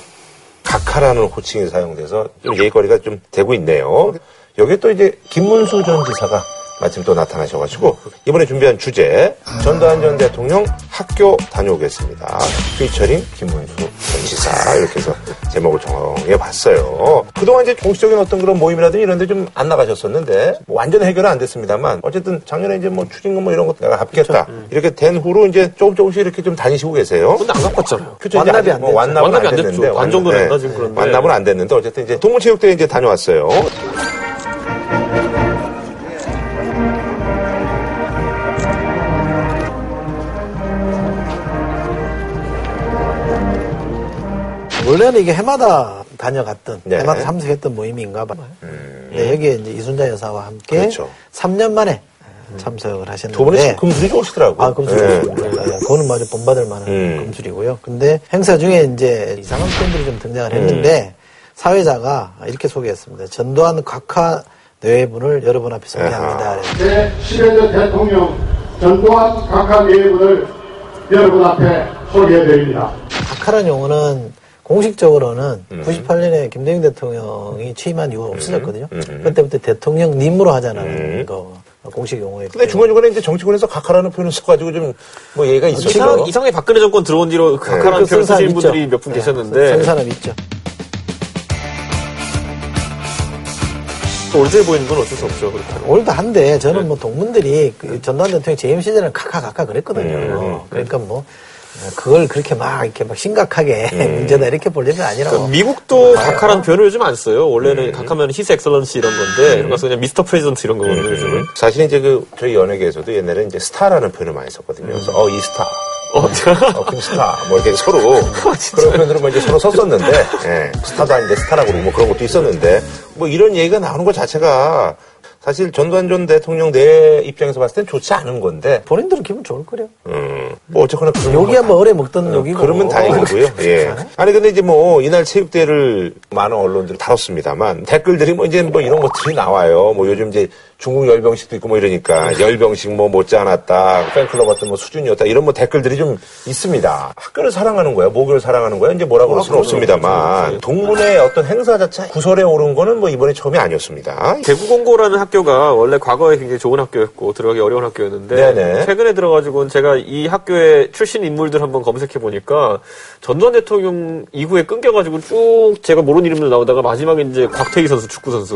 S1: 각하라는 호칭이 사용돼서 좀 예의거리가 좀 되고 있네요. 여기 또 이제 김문수 전 지사가 마침 또 나타나셔가지고 이번에 준비한 주제 전두환 전 대통령 학교 다녀오겠습니다. 피처링 김문수 전 지사 이렇게 해서 제목을 정해봤어요. 그동안 이제 공식적인 어떤 그런 모임이라든지 이런 데 좀 안 나가셨었는데 뭐 완전 해결은 안 됐습니다만 어쨌든 작년에 이제 뭐 추진금 뭐 이런 거 내가 합겠다 그렇죠. 이렇게 된 후로 이제 조금 조금씩 이렇게 좀 다니시고 계세요.
S7: 근데 안 갚았잖아요.
S1: 그렇죠. 완납이 안, 뭐 완납은 안, 됐는데
S7: 완 정도는 안 나지 그런데
S1: 완납은 안 됐는데 어쨌든 이제 동문체육대회 이제 다녀왔어요.
S5: 원래는 이게 해마다 다녀갔던 네. 해마다 참석했던 모임인가 봐요. 음. 네, 여기에 이제 이순자 여사와 함께 그렇죠. 3년 만에 참석을 하셨는데
S1: 두 분이 금술이 좋으시더라고.
S5: 아 금술이 네. 네. 그거는 마저 본받을 만한 음. 금술이고요. 근데 행사 중에 이제 이상한 분들이 좀 등장을 했는데 음. 사회자가 이렇게 소개했습니다. 전두환 각하 뇌회분을 여러분 앞에 소개합니다.
S12: 제 10여 대통령 전두환 각하 뇌회분을 여러분 앞에 소개해드립니다.
S5: 각하라는 용어는 공식적으로는 음. 98년에 김대중 대통령이 취임한 이후 없어졌거든요. 음. 음. 그때부터 대통령님으로 하잖아요. 음. 거. 공식 용어에.
S1: 근데 중간중간에 이제 정치권에서 각하라는 표현을 써가지고 좀 뭐 예가 있었죠.
S7: 이상, 이상하게 박근혜 정권 들어온 뒤로
S5: 그
S7: 각하라는 표현을
S5: 사람
S7: 쓰시는
S5: 있죠.
S7: 분들이 몇분
S5: 네,
S7: 계셨는데
S5: 쓴 사람 있죠.
S7: 또 old해 보이는 건 어쩔 수 없죠. 그렇게 하면.
S5: old한데 저는 뭐 동문들이 그 전두환 대통령 재임 시절에는 각하 각하 그랬거든요.
S1: 음.
S5: 그러니까 뭐 그걸 그렇게 막 이렇게 막 심각하게
S1: 음.
S5: 문제다 이렇게 볼 일은 아니라고.
S7: 그러니까 미국도 각하라는 표현을 요즘 안 써요. 원래는 각하면 His Excellency 이런 건데 이런 거 그냥 Mr. President 이런 거거든요. 요즘은.
S1: 사실 이제 그 저희 연예계에서도 옛날에 이제 스타라는 표현을 많이 썼거든요. 그래서 어 이 스타,
S7: 어,
S1: 어, 그 스타, 뭐 이렇게 서로 그런 표현으로 뭐 이제 서로 썼었는데, 예, 스타도 아닌데 스타라고 그러고 뭐 그런 것도 있었는데, 뭐 이런 얘기가 나오는 것 자체가 사실 전두환 전 대통령 내 입장에서 봤을 땐 좋지 않은 건데,
S5: 본인들은 기분 좋을 거래요.
S1: 음, 뭐 어쨌거나
S5: 여기야 거뭐 어뢰 먹던 여기고.
S1: 그러면 다행이고요. 예. 아니 근데 이제 뭐 이날 체육대회를 많은 언론들이 다뤘습니다만 댓글들이 뭐 이제 뭐 이런 것들이 나와요. 뭐 요즘 이제 중국 열병식도 있고 뭐 이러니까 열병식 뭐 못지 않았다. 팬클럽 같은 뭐 수준이었다. 이런 뭐 댓글들이 좀 있습니다. 학교를 사랑하는 거야. 모교를 사랑하는 거야. 이제 뭐라고 할 수는 없습니다만 동문의 어떤 행사 자체 구설에 오른 거는 뭐 이번에 처음이 아니었습니다.
S7: 대구공고라는 학 교가 원래 과거에 굉장히 좋은 학교였고 들어가기 어려운 학교였는데
S1: 네네.
S7: 최근에 들어가지고는 제가 이 학교의 출신 인물들 한번 검색해 보니까 전두환 대통령 이후에 끊겨가지고 쭉 제가 모르는 이름들 나오다가 마지막에 이제 곽태희 선수 축구 선수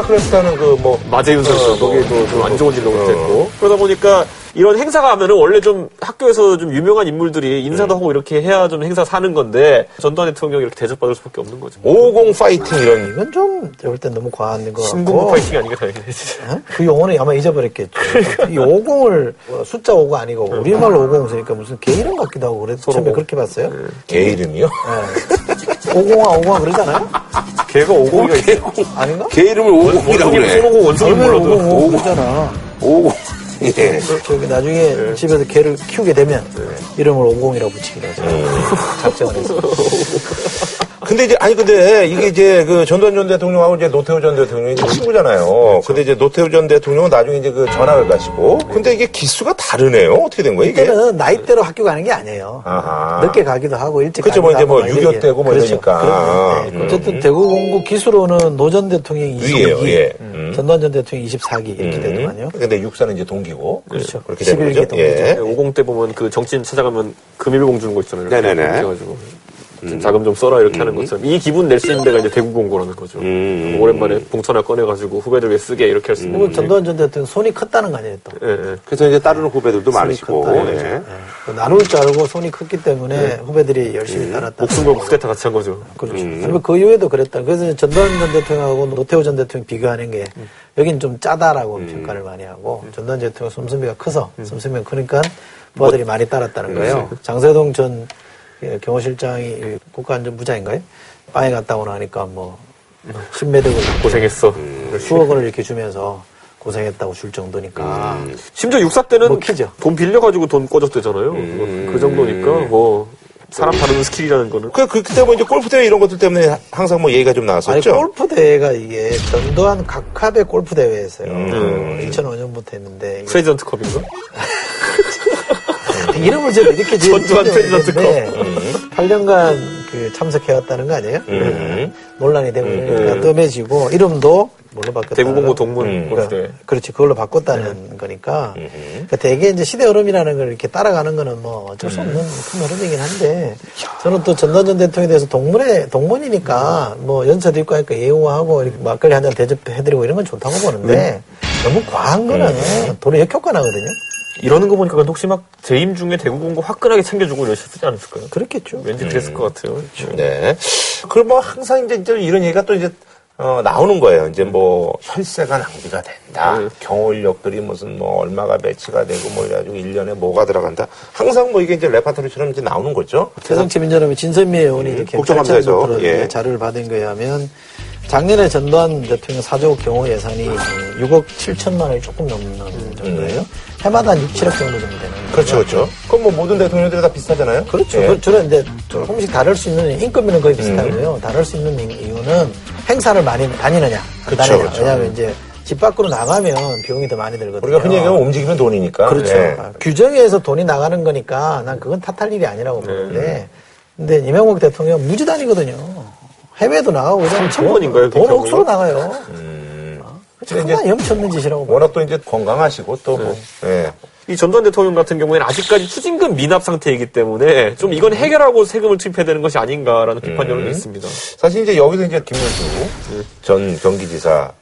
S1: 스타크래프트하는 그뭐
S7: 마재윤 선수
S1: 어, 뭐,
S7: 거기에도 좀 안 좋은 일로
S1: 어.
S7: 못했고 그러다 보니까 이런 행사가 하면은 원래 좀 학교에서 좀 유명한 인물들이 인사도 하고 이렇게 해야 좀 행사 사는 건데 전두환 대통령이 이렇게 대접받을 수밖에 없는 거죠.
S1: 50 파이팅 이런
S5: 이건 좀 제가 볼땐 너무 과한 것 같고.
S7: 파이팅이 아니게 다행이네 진짜.
S5: 어? 그 용어는 아마 잊어버렸겠죠. 이 50을 숫자 5가 아니고 우리말로 50 쓰니까 무슨 개 이름 같기도 하고 그래서 처음에 그렇게 봤어요.
S1: 개 이름이요?
S5: 네. 50아 50아 그러잖아요.
S7: 걔가 50이가 있어.
S5: 아닌가?
S1: 개 이름을 50이라고 그래.
S7: 손오공 원숭이 몰라도
S5: 50 50 그러잖아.
S1: 50. 예.
S5: 저기 나중에 집에서 개를 키우게 되면 이름을 50이라고 붙이기로 하죠. 작정을 해서.
S1: 근데 이제 아니 근데 이게 이제 그 전두환 전 대통령하고 이제 노태우 전 대통령이 이제 친구잖아요. 근데 이제 노태우 전 대통령은 나중에 이제 그 전학을 가시고 근데 이게 기수가 다르네요. 어떻게 된 거예요 이게?
S5: 이때는 나이대로 학교 가는 게 아니에요.
S1: 아하.
S5: 늦게 가기도 하고 일찍
S1: 그렇죠.
S5: 가기도
S1: 뭐 이제
S5: 뭐막 이렇게.
S1: 6.25 때고 뭐
S5: 그렇죠.
S1: 이러니까.
S5: 그런데, 네. 어쨌든 대구 공고 기수로는 노 전 대통령이
S1: 위에요,
S5: 22기,
S1: 예. 음.
S5: 전두환 전 대통령이 24기 이렇게 되더만요.
S1: 근데 육사는 이제 동기고.
S5: 그렇죠.
S1: 그렇게 되는
S5: 11기
S1: 거죠.
S5: 동기죠.
S1: 예.
S7: 50때 보면 그 정치인 찾아가면 금일봉 주는 거 있잖아요.
S1: 네네네.
S7: 이렇게 해가지고 좀 자금 좀 써라 이렇게 하는 것처럼 이 기분 낼 수 있는 데가 이제 대구 공고라는 거죠.
S1: 음.
S7: 오랜만에 봉투 하나 꺼내가지고 후배들 왜 쓰게 이렇게 할 수 있는
S5: 그리고. 전두환 전 대통령 손이 컸다는 거 아니에요 또.
S7: 예, 예.
S1: 그래서 이제 따르는 후배들도 많으시고.
S5: 거죠.
S1: 예.
S5: 네. 그 나눌 줄 알고 손이 컸기 때문에 후배들이 열심히 따랐다.
S7: 목숨 걸고 쿠데타 같이 한 거죠.
S5: 그렇죠. 아니면 그 이후에도 그랬다. 그래서 이제 전두환 전 대통령하고 노태우 전 대통령 비교하는 게 여긴 좀 짜다라고 평가를 많이 하고 전두환 전 대통령 솜솜이가 커서 솜솜이가 크니까 부하들이 많이 따랐다는 거예요. 장세동 전 예, 경호실장이 국가안전부장인가요? 빵에 갔다 오나 하니까 뭐 신매덕을
S7: 고생했어.
S5: 수억 원을 이렇게 주면서 고생했다고 줄 정도니까
S7: 심지어 육사 때는
S5: 먹히죠.
S7: 돈 빌려가지고 돈 꺼졌대잖아요. 그 정도니까 뭐 사람 다루는 skill이라는 거는
S1: 그, 그, 그때 뭐 이제 골프 대회 이런 것들 때문에 항상 뭐 얘기가 좀
S5: 아니
S1: 나왔었죠.
S5: 골프 대회가 이게 전두환 각하배 골프 대회였어요.
S1: 음.
S5: 2005년부터 했는데
S7: President Cup인가?
S5: 이름을 제가 이렇게
S7: 전두환 President Cup.
S5: 8년간 그 참석해왔다는 거 아니에요?
S1: 음.
S5: 논란이 되고 그러니까 뜸해지고 이름도 뭘로 바꿨다?
S7: 대구공고 동문
S1: 음.
S7: 골프대회.
S5: 그렇지 그걸로 바꿨다는 거니까 그러니까 대개 이제 시대 흐름이라는 걸 이렇게 따라가는 거는 뭐 어쩔 수 없는 큰 흐름이긴 한데 저는 또 전두환 전 대통령에 대해서 동문회 동문이니까 뭐 연세도 있고 하니까 예우하고 이렇게 막걸리 한 잔 대접해드리고 이런 건 좋다고 보는데 너무 과한 거는 도로 역효과 나거든요.
S7: 이러는 거 보니까 혹시 막 재임 중에 대구공고 화끈하게 챙겨주고 이러셨지 않았을까요?
S5: 그렇겠죠.
S7: 왠지 그랬을 것 같아요.
S1: 네. 그럼 뭐 항상 이제, 이제 이런 얘기가 또 이제 어, 나오는 거예요. 이제 뭐 혈세가 낭비가 된다.
S7: 네.
S1: 경호인력들이 무슨 뭐 얼마가 배치가 되고 뭐 이래가지고 1년에 뭐가 들어간다. 항상 뭐 이게 이제 레파토리처럼 이제 나오는 거죠.
S5: 새정치민주연합의 진선미 의원이 이렇게
S1: 국정감사에서, 예.
S5: 자료를 받은 거에 하면 작년에 전두환 대통령 사조 경호 예산이 6억 7천만 원이 조금 넘는 정도예요. 해마다 한 6, 7억 정도 정도 되는.
S1: 그렇죠, 그렇죠. 그럼 뭐 모든 대통령들이 다 비슷하잖아요.
S5: 그렇죠.
S1: 예.
S5: 그 주로 이제 조금씩 다를 수 있는 인건비는 거의 비슷하고요. 다를 수 있는 이- 이유는 행사를 많이 다니느냐, 안
S1: 그렇죠. 그렇죠.
S5: 왜냐하면 이제 집 밖으로 나가면 비용이 더 많이 들거든요.
S1: 우리가 흔히 얘기하면 움직이면 돈이니까.
S5: 그렇죠.
S1: 예.
S5: 규정에서 돈이 나가는 거니까 난 그건 탓할 일이 아니라고 보는데 근데 이명박 대통령 무지 다니거든요. 해외도 나가고 그러면
S7: 3천 번인가요,
S5: 돈? 억수로 나가요. 정말 염치 없는 짓이라고.
S1: 워낙 또 이제 건강하시고 또 뭐, 예.
S7: 이 전두환 대통령 같은 경우에는 아직까지 추징금 미납 상태이기 때문에 좀 이건 해결하고 세금을 투입해야 되는 것이 아닌가라는 비판 여론이
S1: 음.
S7: 있습니다.
S1: 사실 이제 여기서 이제 김문수 전 경기지사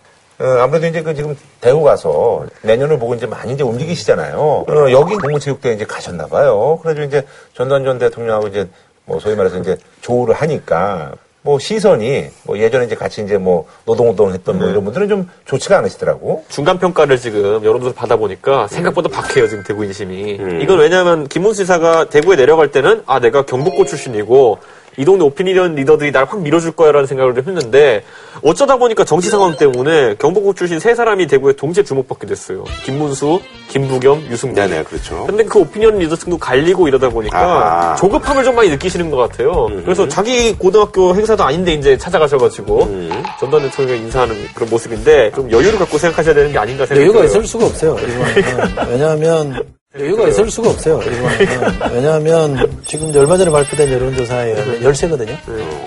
S1: 어, 아무래도 이제 그 지금 대구 가서 내년을 보고 이제 많이 이제 움직이시잖아요. 어, 여기 국무체육대에 이제 가셨나 봐요. 그래서 이제 전두환 전 대통령하고 이제 뭐 소위 말해서 이제 조우를 하니까 뭐 시선이 뭐 예전에 이제 같이 이제 뭐 노동운동을 했던 뭐 이런 분들은 좀 좋지가 않으시더라고.
S7: 중간 평가를 지금 여론조사 받아보니까 생각보다 박해요 지금 대구 인심이.
S1: 음.
S7: 이건 왜냐하면 김문수 지사가 대구에 내려갈 때는 아 내가 경북고 출신이고 이 동네 오피니언 리더들이 날 확 밀어줄 거야라는 생각을 좀 했는데 어쩌다 보니까 정치 상황 때문에 경북고 출신 세 사람이 대구에 동시에 주목받게 됐어요. 김문수, 김부겸, 유승민.
S1: 네네 그렇죠.
S7: 근데 그 오피니언 리더층도 갈리고 이러다 보니까
S1: 아하. 음.
S7: 조급함을 좀 많이 느끼시는 것 같아요. 그래서 자기 고등학교 행사도 아닌데 이제 찾아가셔가지고
S1: 음.
S7: 전두환 대통령이 인사하는 그런 모습인데 좀 여유를 갖고 생각하셔야 되는 게 아닌가 생각해요.
S5: 여유가 있을 수가 없어요. 이번에는. 왜냐하면 여유가 있을 수가 없어요. 이번에는. 왜냐하면 지금 얼마 전에 발표된 여론조사에 의하면 열세거든요.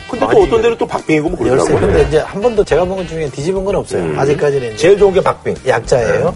S1: 근데 또 어떤 데는 또 박빙이고 뭐
S5: 열세.
S1: 그러더라고요.
S5: 근데 이제 한 번도 제가 본것 중에 뒤집은 건 없어요.
S1: 음.
S5: 아직까지는
S1: 제일 좋은 게 박빙.
S5: 약자예요.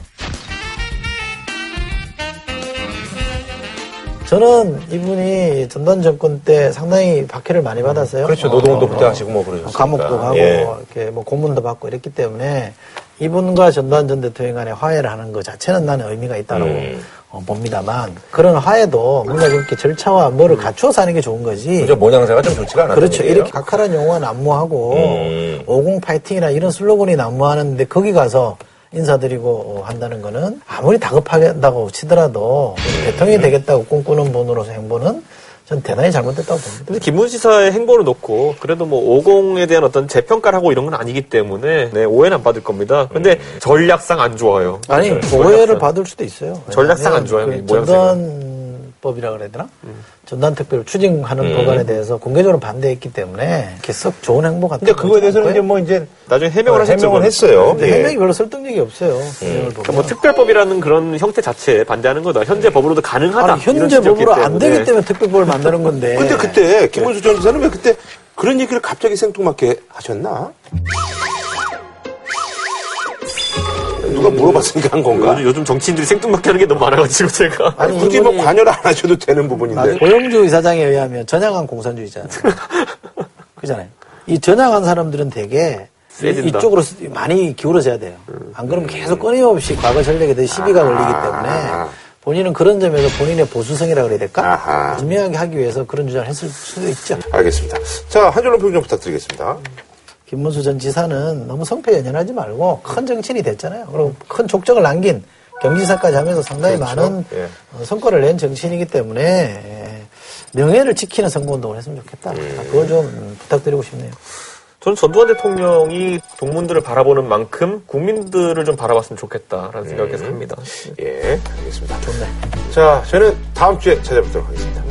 S5: 저는 이분이 전단 정권 때 상당히 박해를 많이 받았어요.
S1: 그렇죠. 노동운동 그때 하시고 뭐 그러셨으니까.
S5: 감옥도 가고
S1: 예.
S5: 이렇게 뭐 고문도 받고 이랬기 때문에 이분과 전두환 전 대통령 간의 화해를 하는 것 자체는 나는 의미가 있다고
S1: 음.
S5: 어, 봅니다만 그런 화해도 뭔가 좀 이렇게 절차와 뭐를 갖추어서 하는 게 좋은 거지.
S1: 그죠 모양새가 좀 좋지가 않아요.
S5: 그렇죠. 이렇게 각하란 용어가 난무하고
S1: 음.
S5: 50 파이팅이나 이런 슬로건이 난무하는데 거기 가서 인사드리고 어, 한다는 거는 아무리 다급하다고 치더라도 대통령이 되겠다고 꿈꾸는 분으로서 행보는 전 대단히 잘못됐다고 봅니다.
S7: 근데 김문수 지사의 행보를 놓고 그래도 뭐 50에 대한 어떤 재평가를 하고 이런 건 아니기 때문에 네, 오해는 안 받을 겁니다. 근데 전략상 안 좋아요.
S5: 아니
S7: 네,
S5: 오해를
S7: 전략상.
S5: 받을 수도 있어요.
S7: 전략상 안 좋아요, 이
S5: 그. 전단 법이라 그래야 되나? 전단 특별 추징하는
S1: 음.
S5: 법안에 대해서 공개적으로 반대했기 때문에 이렇게 썩 좋은 행보 같은
S1: 근데 그거에 대해서는 이제 뭐 이제
S7: 나중에 해명을
S1: 어. 해명을. 했어요.
S5: 근데
S1: 예.
S5: 해명이 별로 설득력이 없어요. 보면.
S7: 그러니까 뭐 특별법이라는 그런 형태 자체에 반대하는 거다. 현재 법으로도 가능하다.
S5: 아니, 현재 법으로 안 되기
S7: 때문에.
S5: 때문에 특별법을 만드는 건데.
S1: 근데 그때 김문수 전 지사는 왜 그때 그런 얘기를 갑자기 생뚱맞게 하셨나? 누가 물어봤으니까 한 건가?
S7: 요즘, 요즘 정치인들이 생뚱맞게 하는 게 너무 많아가지고 제가.
S5: 아니,
S1: 굳이 뭐 관여를 안 하셔도 되는 부분인데.
S5: 아니, 고영주 이사장에 의하면 전향한 공산주의잖아요. 그잖아요. 이 전향한 사람들은 되게
S7: 세진다.
S5: 이쪽으로 많이 기울어져야 돼요. 안 그러면 계속 끊임없이 과거 전력에 대해 시비가 걸리기 때문에 본인은 그런 점에서 본인의 보수성이라 그래야 될까?
S1: 아하.
S5: 분명하게 하기 위해서 그런 주장을 했을 수도 있죠.
S1: 알겠습니다. 자, 한 줄로 평좀 부탁드리겠습니다.
S5: 김문수 전 지사는 너무 성패연연하지 말고 큰 정치인이 됐잖아요. 그리고 큰 족적을 남긴 경지사까지 하면서 상당히
S1: 그렇죠.
S5: 많은
S1: 예.
S5: 어, 성과를 낸 정치인이기 때문에 예, 명예를 지키는 선거운동을 했으면 좋겠다.
S1: 음.
S5: 그걸 좀 음, 부탁드리고 싶네요.
S7: 저는 전두환 대통령이 동문들을 바라보는 만큼 국민들을 좀 바라봤으면 좋겠다라는 생각을 계속 합니다.
S1: 예, 알겠습니다. 좋네. 자, 저는 다음 주에 찾아뵙도록 하겠습니다.